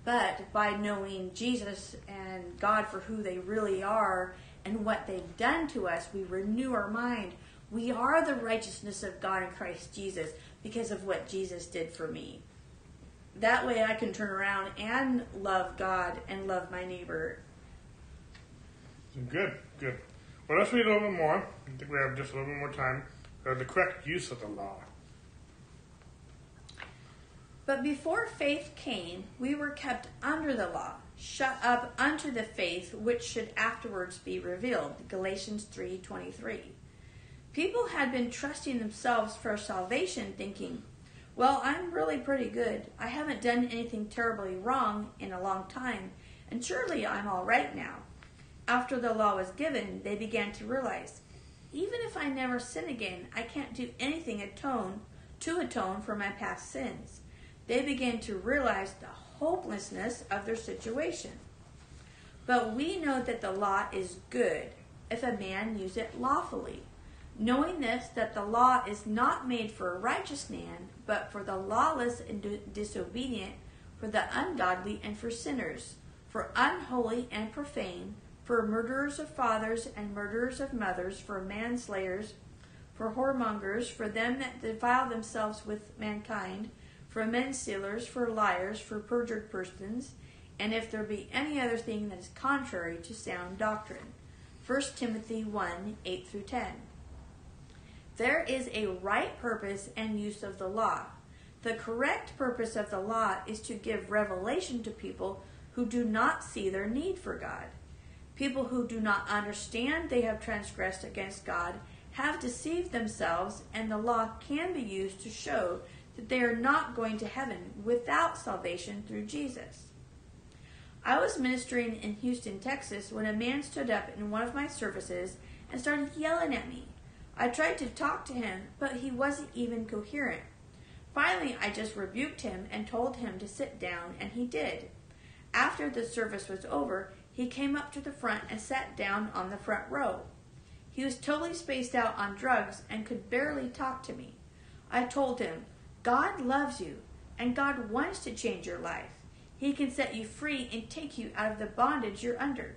But by knowing Jesus and God for who they really are and what they've done to us, we renew our mind. We are the righteousness of God in Christ Jesus because of what Jesus did for me. That way I can turn around and love God and love my neighbor. Good, good. Well, let's read a little bit more. I think we have just a little bit more time. Uh, the correct use of the law. But before faith came, we were kept under the law, shut up unto the faith which should afterwards be revealed. Galatians 3:23. People had been trusting themselves for salvation thinking, "Well, I'm really pretty good. I haven't done anything terribly wrong in a long time, and surely I'm all right now." After the law was given, they began to realize, even if I never sin again, I can't do anything atone to atone for my past sins they begin to realize the hopelessness of their situation. But we know that the law is good if a man use it lawfully. Knowing this, that the law is not made for a righteous man, but for the lawless and disobedient, for the ungodly and for sinners, for unholy and profane, for murderers of fathers and murderers of mothers, for manslayers, for whoremongers, for them that defile themselves with mankind, for men stealers, for liars, for perjured persons, and if there be any other thing that is contrary to sound doctrine. 1 Timothy 1 8 through 10. There is a right purpose and use of the law. The correct purpose of the law is to give revelation to people who do not see their need for God. People who do not understand they have transgressed against God have deceived themselves, and the law can be used to show that they are not going to heaven without salvation through Jesus. I was ministering in Houston, Texas, when a man stood up in one of my services and started yelling at me. I tried to talk to him, but he wasn't even coherent. Finally, I just rebuked him and told him to sit down, and he did. After the service was over, he came up to the front and sat down on the front row. He was totally spaced out on drugs and could barely talk to me. I told him, God loves you, and God wants to change your life. He can set you free and take you out of the bondage you're under.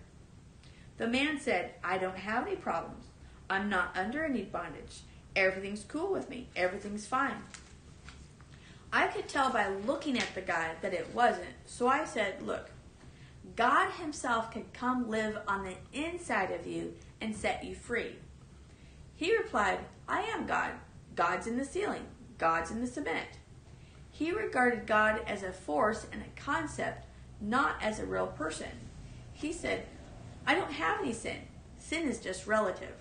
The man said, I don't have any problems. I'm not under any bondage. Everything's cool with me. Everything's fine. I could tell by looking at the guy that it wasn't, so I said, Look, God Himself can come live on the inside of you and set you free. He replied, I am God. God's in the ceiling. God's in the cement. He regarded God as a force and a concept, not as a real person. He said, I don't have any sin. Sin is just relative.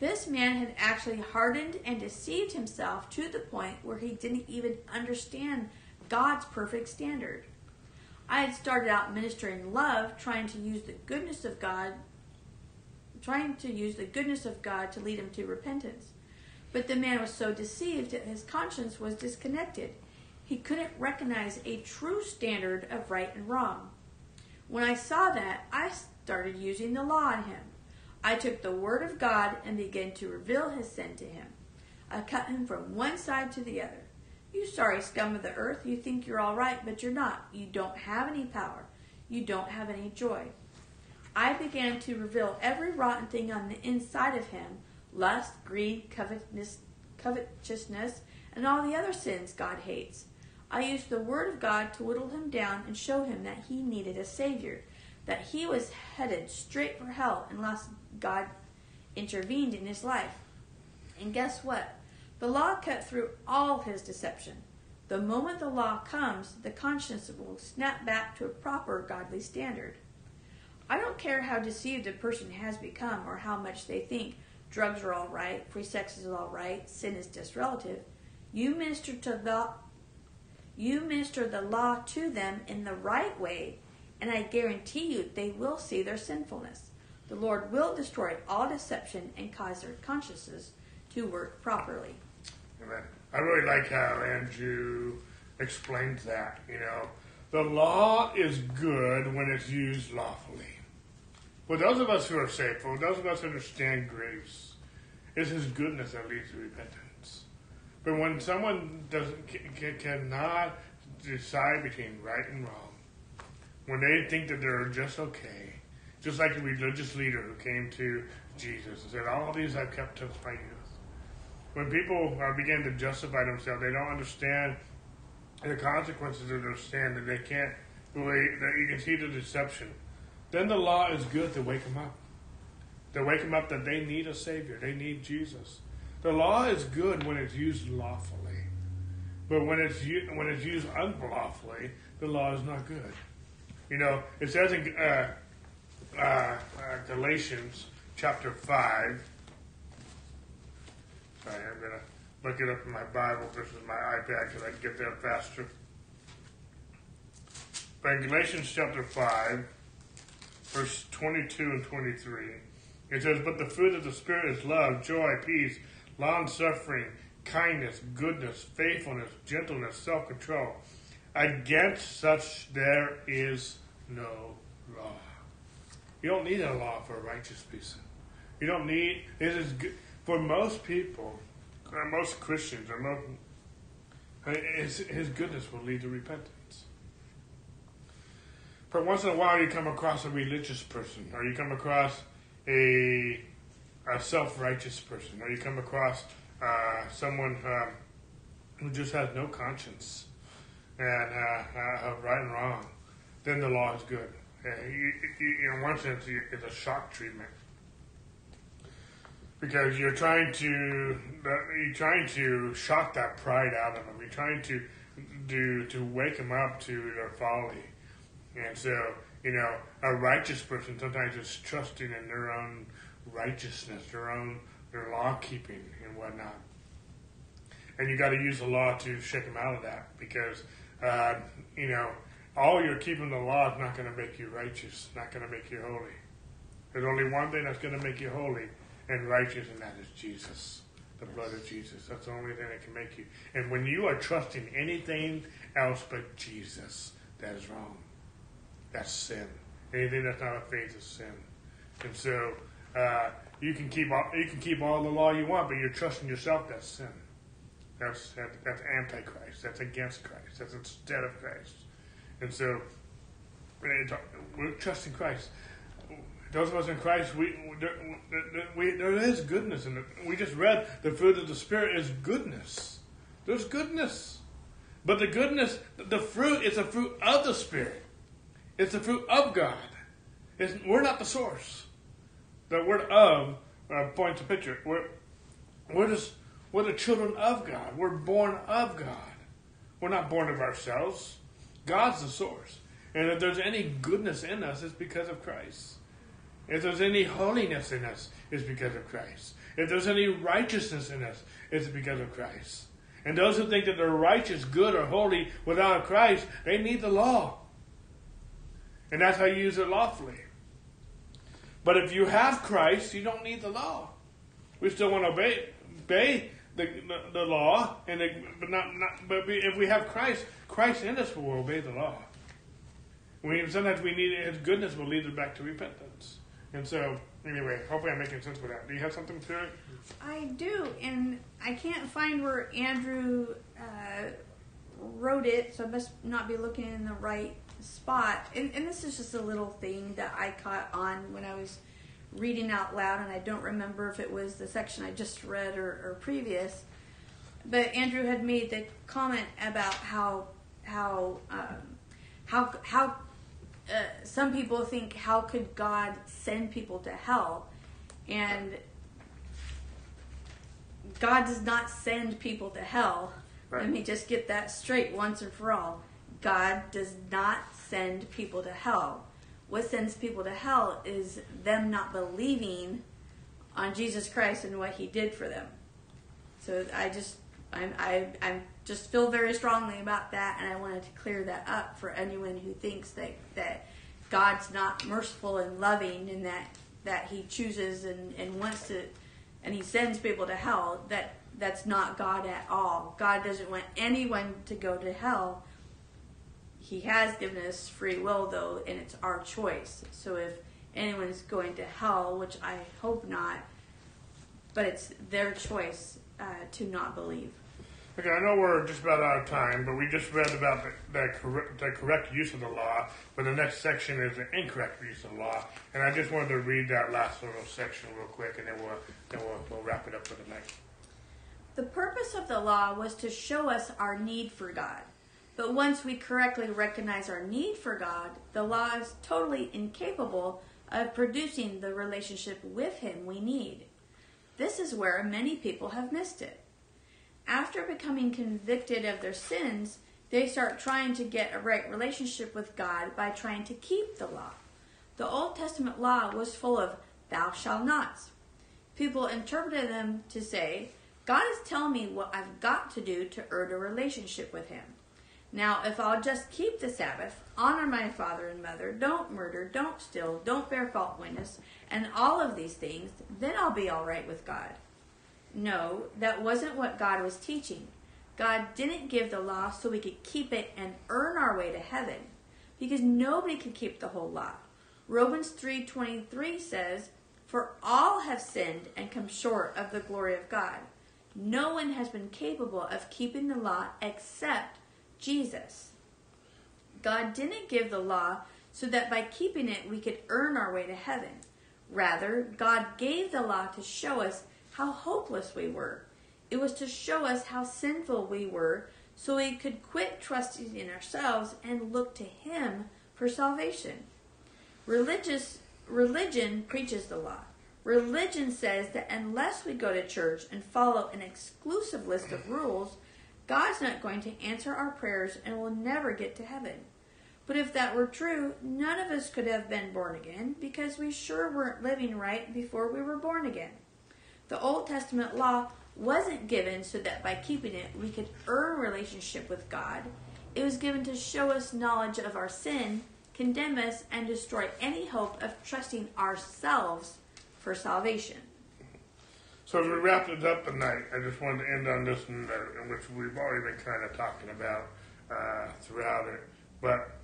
This man had actually hardened and deceived himself to the point where he didn't even understand God's perfect standard. I had started out ministering love, trying to use the goodness of God, trying to use the goodness of God to lead him to repentance. But the man was so deceived that his conscience was disconnected. He couldn't recognize a true standard of right and wrong. When I saw that, I started using the law on him. I took the word of God and began to reveal his sin to him. I cut him from one side to the other. You sorry scum of the earth, you think you're all right, but you're not. You don't have any power. You don't have any joy. I began to reveal every rotten thing on the inside of him lust, greed, covetousness, and all the other sins God hates. I used the Word of God to whittle him down and show him that he needed a Savior, that he was headed straight for hell unless God intervened in his life. And guess what? The law cut through all his deception. The moment the law comes, the conscience will snap back to a proper godly standard. I don't care how deceived a person has become or how much they think drugs are all right, free sex is all right, sin is just relative. You minister to the you minister the law to them in the right way, and I guarantee you they will see their sinfulness. The Lord will destroy all deception and cause their consciences to work properly. I really like how Andrew explains that. You know, the law is good when it's used lawfully. For those of us who are saved, for those of us who understand grace, it's His goodness that leads to repentance. But when someone doesn't cannot decide between right and wrong, when they think that they're just okay, just like the religious leader who came to Jesus and said, "All these I've kept since my youth." When people uh, begin to justify themselves, they don't understand the consequences of their sin, that they can't. That you can see the deception then the law is good to wake them up. To wake them up that they need a Savior, they need Jesus. The law is good when it's used lawfully, but when it's when it's used unlawfully, the law is not good. You know, it says in uh, uh, uh, Galatians chapter five. Sorry, I'm gonna look it up in my Bible versus my iPad because I can get there faster. But in Galatians chapter five verse 22 and 23. It says, But the fruit of the Spirit is love, joy, peace, long suffering, kindness, goodness, faithfulness, gentleness, self control. Against such there is no law. You don't need a law for a righteous person. You don't need, it is good, for most people, or most Christians, or most, his, his goodness will lead to repentance. But once in a while, you come across a religious person, or you come across a, a self righteous person, or you come across uh, someone um, who just has no conscience and uh, uh, of right and wrong. Then the law is good. You, you, in one sense, it's a shock treatment because you're trying to you're trying to shock that pride out of them. You're trying to do to wake them up to their folly and so, you know, a righteous person sometimes is trusting in their own righteousness, their own their law keeping and whatnot. And you got to use the law to shake them out of that because, uh, you know, all you're keeping the law is not going to make you righteous, not going to make you holy. There's only one thing that's going to make you holy and righteous, and that is Jesus, the blood of Jesus. That's the only thing that can make you. And when you are trusting anything else but Jesus, that is wrong. That's sin. Anything that's not a faith is sin. And so uh, you can keep all, you can keep all the law you want, but you're trusting yourself. That's sin. That's that, that's antichrist. That's against Christ. That's instead of Christ. And so we're trusting Christ. Those of us in Christ, we, we there is goodness in it. We just read the fruit of the Spirit is goodness. There's goodness, but the goodness, the fruit is a fruit of the Spirit. It's the fruit of God. It's, we're not the source. The word of uh, points a picture. We're, we're just we're the children of God. We're born of God. We're not born of ourselves. God's the source. And if there's any goodness in us, it's because of Christ. If there's any holiness in us, it's because of Christ. If there's any righteousness in us, it's because of Christ. And those who think that they're righteous, good, or holy without Christ, they need the law. And that's how you use it lawfully. But if you have Christ, you don't need the law. We still want to obey, obey the, the, the law, and but not, not but if we have Christ, Christ in us will obey the law. We sometimes we need His goodness will lead us back to repentance. And so, anyway, hopefully I'm making sense with that. Do you have something to it? I do, and I can't find where Andrew uh, wrote it, so I must not be looking in the right spot, and, and this is just a little thing that I caught on when I was reading out loud, and I don't remember if it was the section I just read or, or previous. But Andrew had made the comment about how how um, how how uh, some people think how could God send people to hell, and God does not send people to hell. Right. Let me just get that straight once and for all. God does not send people to hell. What sends people to hell is them not believing on Jesus Christ and what He did for them. So I just, I'm, I, I just feel very strongly about that, and I wanted to clear that up for anyone who thinks that that God's not merciful and loving, and that that He chooses and, and wants to, and He sends people to hell. That that's not God at all. God doesn't want anyone to go to hell. He has given us free will, though, and it's our choice. So if anyone's going to hell, which I hope not, but it's their choice uh, to not believe. Okay, I know we're just about out of time, but we just read about the, the, correct, the correct use of the law, but the next section is the incorrect use of the law. And I just wanted to read that last little section real quick, and then we'll, then we'll, we'll wrap it up for the night. The purpose of the law was to show us our need for God. But once we correctly recognize our need for God, the law is totally incapable of producing the relationship with Him we need. This is where many people have missed it. After becoming convicted of their sins, they start trying to get a right relationship with God by trying to keep the law. The Old Testament law was full of thou shalt nots. People interpreted them to say, God is telling me what I've got to do to earn a relationship with Him. Now, if I'll just keep the Sabbath, honor my father and mother, don't murder, don't steal, don't bear false witness, and all of these things, then I'll be all right with God. No, that wasn't what God was teaching. God didn't give the law so we could keep it and earn our way to heaven, because nobody could keep the whole law. Romans 3:23 says, "For all have sinned and come short of the glory of God. No one has been capable of keeping the law except Jesus." God didn't give the law so that by keeping it we could earn our way to heaven. Rather, God gave the law to show us how hopeless we were. It was to show us how sinful we were so we could quit trusting in ourselves and look to Him for salvation. Religious religion preaches the law. Religion says that unless we go to church and follow an exclusive list of rules, God's not going to answer our prayers and we'll never get to heaven. But if that were true, none of us could have been born again because we sure weren't living right before we were born again. The Old Testament law wasn't given so that by keeping it we could earn relationship with God. It was given to show us knowledge of our sin, condemn us, and destroy any hope of trusting ourselves for salvation. So as we wrap it up tonight, I just wanted to end on this note, which we've already been kind of talking about uh, throughout it. But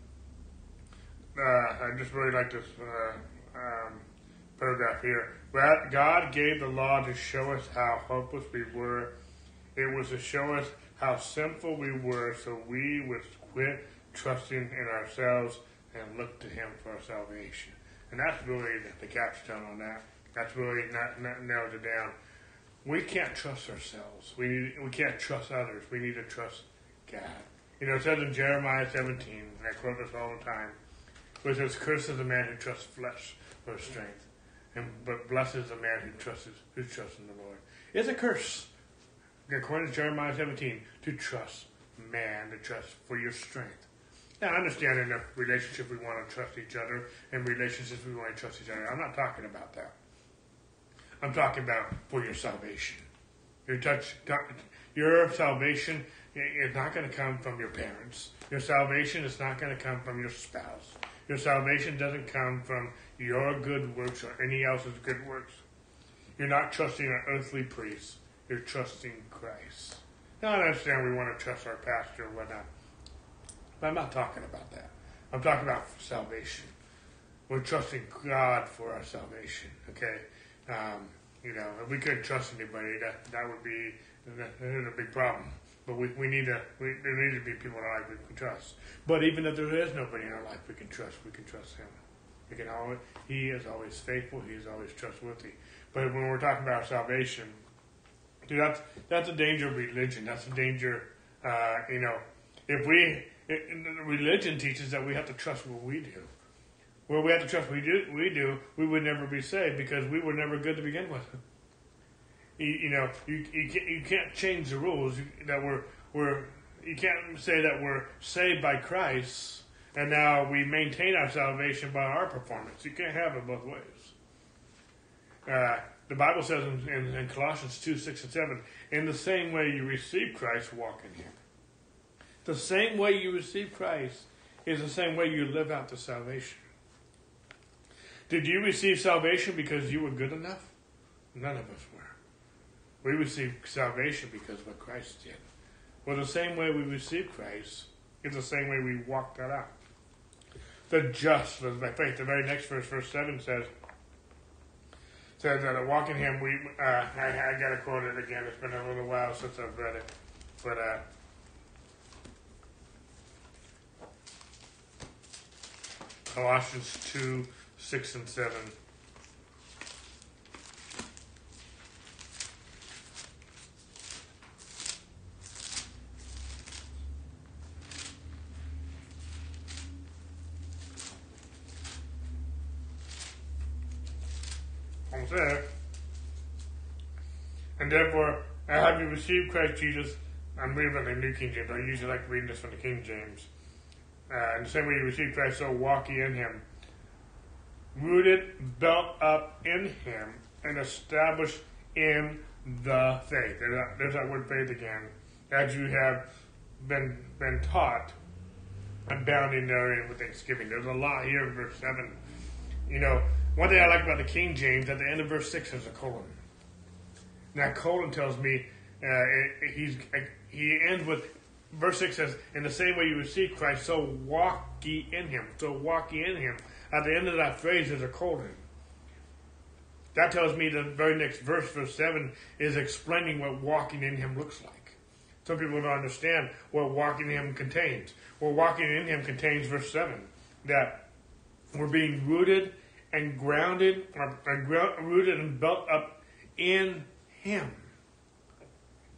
uh, I just really like this uh, um, paragraph here. God gave the law to show us how hopeless we were. It was to show us how sinful we were, so we would quit trusting in ourselves and look to Him for salvation. And that's really the capstone on that. That's really not, not nailed it down. We can't trust ourselves. We need, we can't trust others. We need to trust God. You know, it says in Jeremiah 17, and I quote this all the time, which says, "Cursed is the man who trusts flesh for strength, and but blessed is the man who trusts who trusts in the Lord." It's a curse, according to Jeremiah 17, to trust man, to trust for your strength. Now, I understand in a relationship we want to trust each other, in relationships we want to trust each other. I'm not talking about that. I'm talking about for your salvation. Your touch, your salvation is not going to come from your parents. Your salvation is not going to come from your spouse. Your salvation doesn't come from your good works or any else's good works. You're not trusting an earthly priest. You're trusting Christ. Now, I understand we want to trust our pastor or whatnot, but I'm not talking about that. I'm talking about salvation. We're trusting God for our salvation. Okay, um, you know, if we couldn't trust anybody, that that would be a big problem. But we, we need to we, there need to be people in our life we can trust. But even if there is nobody in our life we can trust, we can trust Him. Can always He is always faithful. He is always trustworthy. But when we're talking about salvation, dude, that's that's a danger of religion. That's a danger. Uh, you know, if we it, religion teaches that we have to trust what we do. Well, we have to trust what we do, we do, we would never be saved because we were never good to begin with. You, you know, you, you, can't, you can't change the rules that were we're you can't say that we're saved by Christ and now we maintain our salvation by our performance. You can't have it both ways. Uh, the Bible says in, in, in, Colossians 2 6 and 7, in the same way you receive Christ, walk in Him. The same way you receive Christ is the same way you live out the salvation. Did you receive salvation because you were good enough? None of us were. We received salvation because of what Christ did. Well, the same way we receive Christ is the same way we walk that out. The just lives by faith. The very next verse, verse 7 says, says that walk in Him, we, uh, I, I got to quote it again. It's been a little while since I've read it. But, uh, Colossians 2 6 and 7. There. And therefore, I have you received Christ Jesus? I'm reading the New King James. I usually like reading this from the King James. Uh, in the same way you received Christ, so walk ye in him. Rooted, built up in him, and established in the faith. There's that, there's that word faith again. As you have been been taught, abounding therein with thanksgiving. There's a lot here in verse 7. You know, one thing I like about the King James, at the end of verse 6 is a colon. Now, colon tells me uh, he's, he ends with verse 6 says, In the same way you receive Christ, so walk ye in him. So walk ye in him. At the end of that phrase is a colon. That tells me the very next verse, verse 7, is explaining what walking in him looks like. Some people don't understand what walking in him contains. Well, walking in him contains verse 7, that we're being rooted and grounded, or, or rooted and built up in him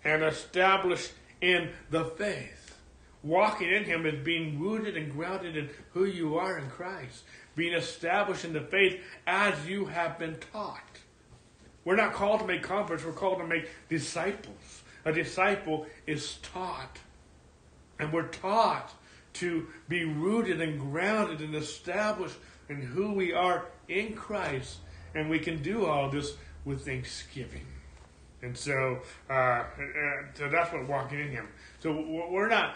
and established in the faith. Walking in Him is being rooted and grounded in who you are in Christ, being established in the faith as you have been taught. We're not called to make converts, we're called to make disciples. A disciple is taught. And we're taught to be rooted and grounded and established in who we are in Christ. And we can do all this with thanksgiving. And so, uh, uh, so that's what walking in Him. So we're not,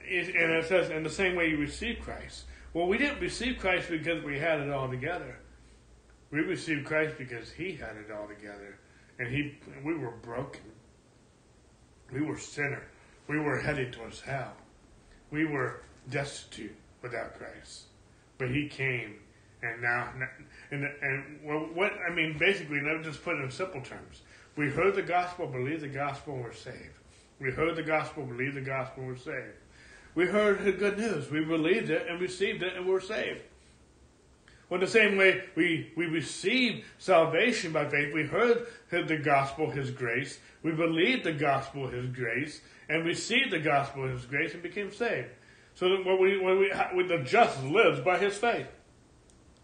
and it says in the same way you receive Christ. Well, we didn't receive Christ because we had it all together. We received Christ because He had it all together, and He, we were broken. We were sinner. We were headed towards hell. We were destitute without Christ, but He came, and now, and and what I mean, basically, let me just put it in simple terms. We heard the gospel, believed the gospel, were saved. We heard the gospel, believed the gospel, were saved. We heard the good news. We believed it and received it and were saved. Well, in the same way we, we received salvation by faith, we heard the gospel, His grace. We believed the gospel, His grace, and received the gospel, His grace, and became saved. So that when we, when we, when the just lives by His faith.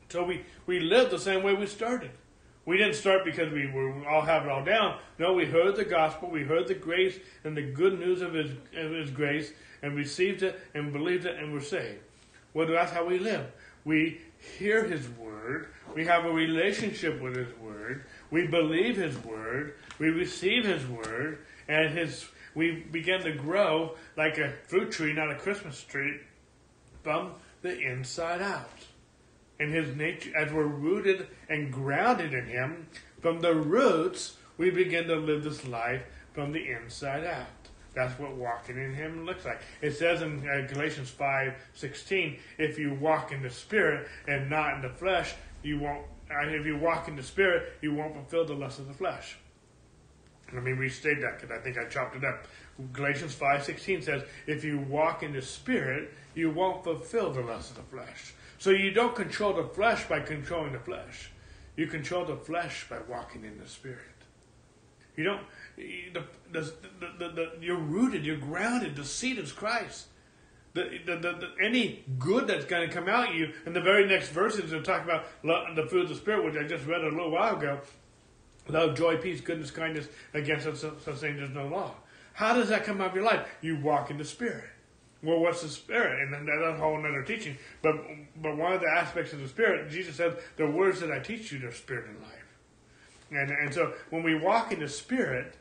So we, we live the same way we started. We didn't start because we were all have it all down. No, we heard the gospel, we heard the grace and the good news of His, of His grace, and received it and believed it and were saved. Well, that's how we live. We hear His word, we have a relationship with His word, we believe His word, we receive His word, and His we begin to grow like a fruit tree, not a Christmas tree, from the inside out in his nature, as we're rooted and grounded in him, from the roots, we begin to live this life from the inside out. That's what walking in him looks like. It says in uh, Galatians 5 16, if you walk in the spirit and not in the flesh, you won't, uh, if you walk in the spirit, you won't fulfill the lust of the flesh. Let me restate that because I think I chopped it up. Galatians 5:16 says, "If you walk in the spirit, you won't fulfill the lust of the flesh." So you don't control the flesh by controlling the flesh. You control the flesh by walking in the spirit. You don't. The, the, the, the, you're rooted. You're grounded. The seed is Christ. The, the, the, any good that's going to come out of you, and the very next verses are talking about the fruit of the Spirit, which I just read a little while ago. Love, joy, peace, goodness, kindness, against such things there's no law. How does that come out of your life? You walk in the Spirit. Well, what's the Spirit? And then that's a whole other teaching. But but one of the aspects of the Spirit, Jesus said, the words that I teach you, they're Spirit and life. And, and so when we walk in the Spirit,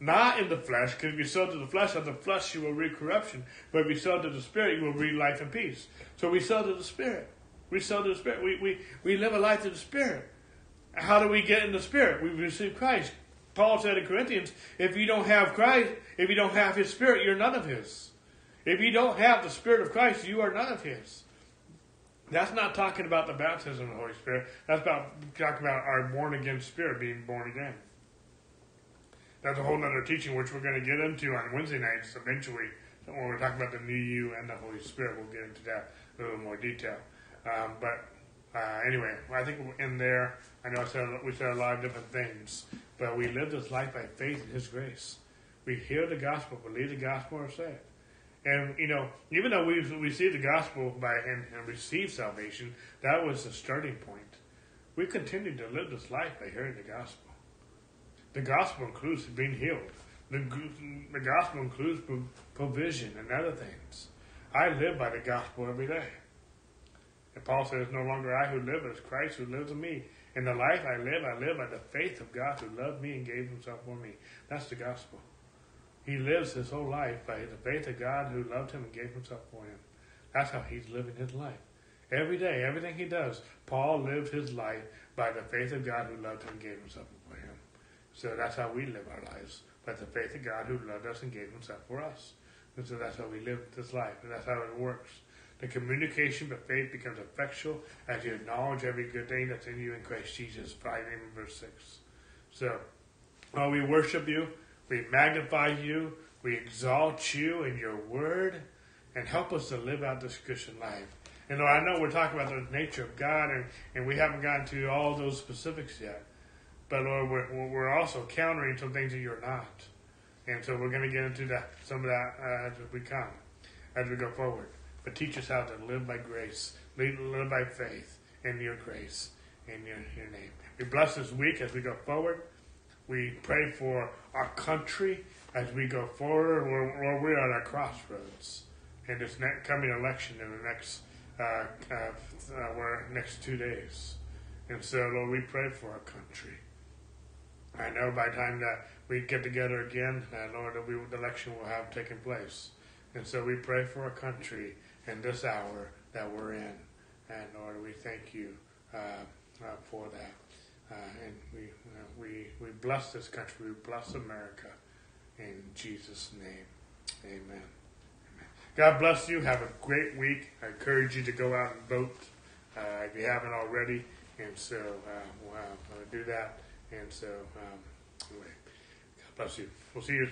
not in the flesh, because if you sow to the flesh, of the flesh you will reap corruption. But if you sow to the Spirit, you will reap life and peace. So we sow to the Spirit. We sow to the Spirit. We, we, we live a life to the Spirit. How do we get in the Spirit? We receive Christ. Paul said in Corinthians, if you don't have Christ, if you don't have His Spirit, you're none of His. If you don't have the Spirit of Christ, you are none of His. That's not talking about the baptism of the Holy Spirit. That's about talking about our born again spirit being born again. That's a whole other teaching which we're going to get into on Wednesday nights eventually. When we're talking about the new you and the Holy Spirit, we'll get into that in a little more detail. Um, but uh, anyway, I think we're in there, I know I said, we said a lot of different things, but we live this life by faith in His grace. We hear the gospel, believe the gospel, or say it. And you know, even though we've received the gospel by and, and receive salvation, that was the starting point. We continue to live this life by hearing the gospel. The gospel includes being healed. The, the gospel includes provision and other things. I live by the gospel every day. And Paul says, No longer I who live, but it's Christ who lives in me. In the life I live, I live by the faith of God who loved me and gave himself for me. That's the gospel. He lives his whole life by the faith of God who loved him and gave himself for him. That's how he's living his life. Every day, everything he does, Paul lived his life by the faith of God who loved him and gave himself for him. So that's how we live our lives, by the faith of God who loved us and gave himself for us. And so that's how we live this life, and that's how it works. The communication of faith becomes effectual as you acknowledge every good thing that's in you in Christ Jesus. 5 and verse 6. So, while we worship you, we magnify you, we exalt you in your word, and help us to live out this Christian life. And Lord, I know we're talking about the nature of God, and, and we haven't gotten to all those specifics yet. But Lord, we're, we're also countering some things that you're not. And so we're going to get into that some of that uh, as we come, as we go forward. But teach us how to live by grace, live, live by faith in your grace, in your, your name. We bless this week as we go forward. We pray for our country as we go forward, or we're at a crossroads in this next coming election in the next uh, uh, uh, next two days. And so, Lord, we pray for our country. I know by the time that we get together again, uh, Lord, we, the election will have taken place. And so we pray for our country in this hour that we're in. And Lord, we thank you uh, uh, for that. Uh, and we, we, we bless this country. We bless America. In Jesus' name, amen. amen. God bless you. Have a great week. I encourage you to go out and vote uh, if you haven't already. And so uh, we'll, uh, do that. And so, um, anyway, God bless you. We'll see you.